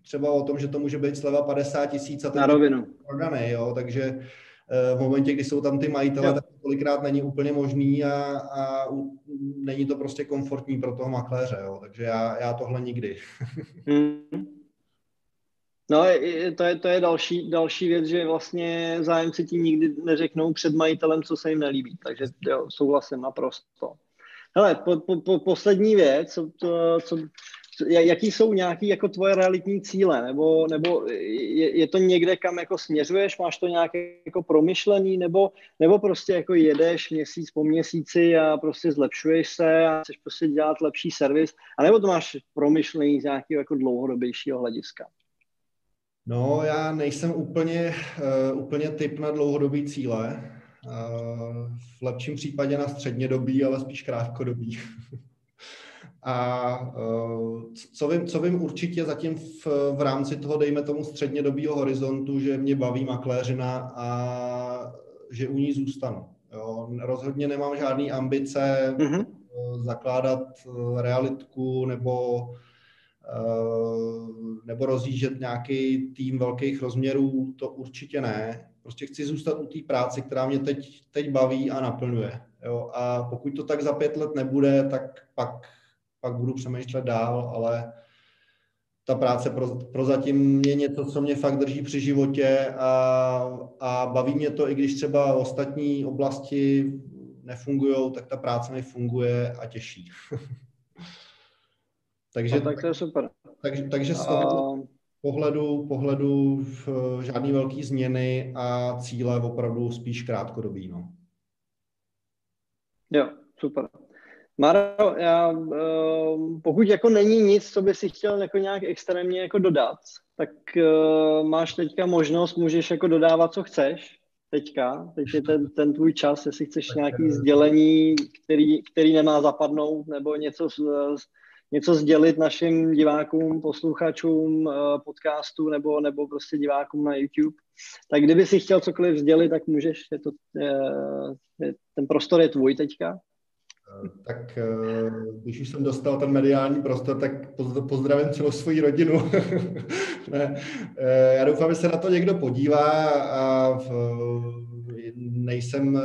třeba o tom, že to může být sleva 50 tisíc a na rovinu. Organy, jo, takže eh, v momentě, kdy jsou tam ty majitele, jo. tak kolikrát není úplně možný a, a není to prostě komfortní pro toho makléře, jo, takže já, já tohle nikdy. <laughs> Hmm. No, to je, to je další, další věc, že vlastně zájemci ti nikdy neřeknou před majitelem, co se jim nelíbí. Takže jo, souhlasím naprosto. Hele, po, po, po, poslední věc, co, to, co, jaký jsou nějaký jako tvoje realitní cíle, nebo, nebo je, je, to někde, kam jako směřuješ, máš to nějaké jako promyšlený, nebo, nebo prostě jako jedeš měsíc po měsíci a prostě zlepšuješ se a chceš prostě dělat lepší servis, anebo to máš promyšlený z nějakého jako dlouhodobějšího hlediska? No, já nejsem úplně, uh, úplně typ na dlouhodobý cíle. Uh, v lepším případě na středně dobí, ale spíš krátkodobí. <laughs> A uh, co vím, co vím určitě zatím v, v rámci toho, dejme tomu střednědobího horizontu, že mě baví makléřina a že u ní zůstanu. Jo. Rozhodně nemám žádné ambice mm-hmm. zakládat realitku nebo Eh, nebo rozjíždět nějaký tým velkých rozměrů, to určitě ne. Prostě chci zůstat u té práce, která mě teď, teď baví a naplňuje. Jo? A pokud to tak za pět let nebude, tak pak, pak budu přemýšlet dál, ale ta práce pro, prozatím je něco, co mě fakt drží při životě a, a baví mě to, i když třeba ostatní oblasti nefungují, tak ta práce mi funguje a těší. <laughs> Takže, no, tak to je super. Takže, takže z toho a... pohledu, pohledu v žádný velký změny a cíle opravdu spíš krátkodobý. No. Jo, super. Maro, já, uh, pokud jako není nic, co by si chtěl jako nějak extrémně jako dodat, tak uh, máš teďka možnost, můžeš jako dodávat, co chceš teďka. Teď je ten, ten tvůj čas, jestli chceš nějaký sdělení, který, který nemá zapadnout, nebo něco něco sdělit našim divákům, posluchačům eh, podcastu nebo, nebo prostě divákům na YouTube. Tak kdyby si chtěl cokoliv sdělit, tak můžeš, je to, je, ten prostor je tvůj teďka. Eh, tak eh, když už jsem dostal ten mediální prostor, tak pozdravím celou svoji rodinu. <laughs> ne, já doufám, že se na to někdo podívá a v, nejsem, eh,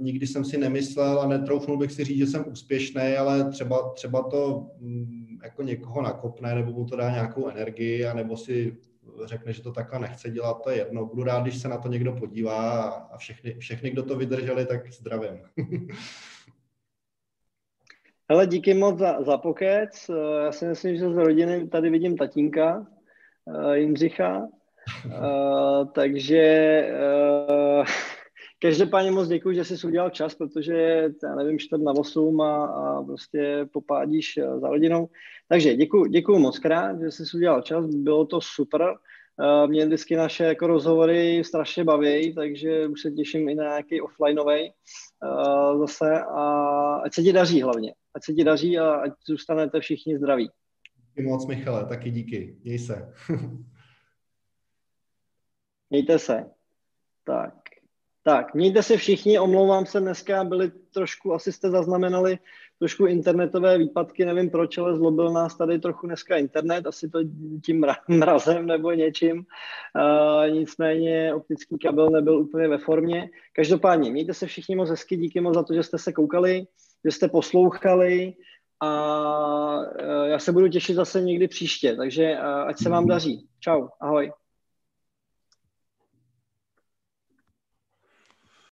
nikdy jsem si nemyslel a netroufnul bych si říct, že jsem úspěšný, ale třeba, třeba to mm, jako někoho nakopne, nebo mu to dá nějakou energii, nebo si řekne, že to takhle nechce dělat, to je jedno. Budu rád, když se na to někdo podívá a všechny, všechny kdo to vydrželi, tak zdravím. <laughs> Hele, díky moc za, za pokec. Eh, já si myslím, že z rodiny tady vidím tatínka uh, Jindřicha. Uh, <laughs> takže uh, <laughs> Každopádně moc děkuji, že jsi udělal čas, protože já nevím, čtvrt na 8 a, a prostě popádíš eh, za rodinou. Takže děkuji, děkuji moc krát, že jsi udělal čas, bylo to super. Eh, mě vždycky naše jako rozhovory strašně baví, takže už se těším i na nějaký offlineový uh, zase a ať se ti daří hlavně. Ať se ti daří a ať zůstanete všichni zdraví. Díky moc, Michale, taky díky. Měj se. <laughs> Mějte se. Tak. Tak, mějte se všichni, omlouvám se, dneska byly trošku, asi jste zaznamenali trošku internetové výpadky, nevím proč, ale zlobil nás tady trochu dneska internet, asi to tím <laughs> mrazem nebo něčím, uh, nicméně optický kabel nebyl úplně ve formě. Každopádně, mějte se všichni moc hezky, díky moc za to, že jste se koukali, že jste poslouchali a uh, já se budu těšit zase někdy příště, takže uh, ať se vám daří. Čau, ahoj.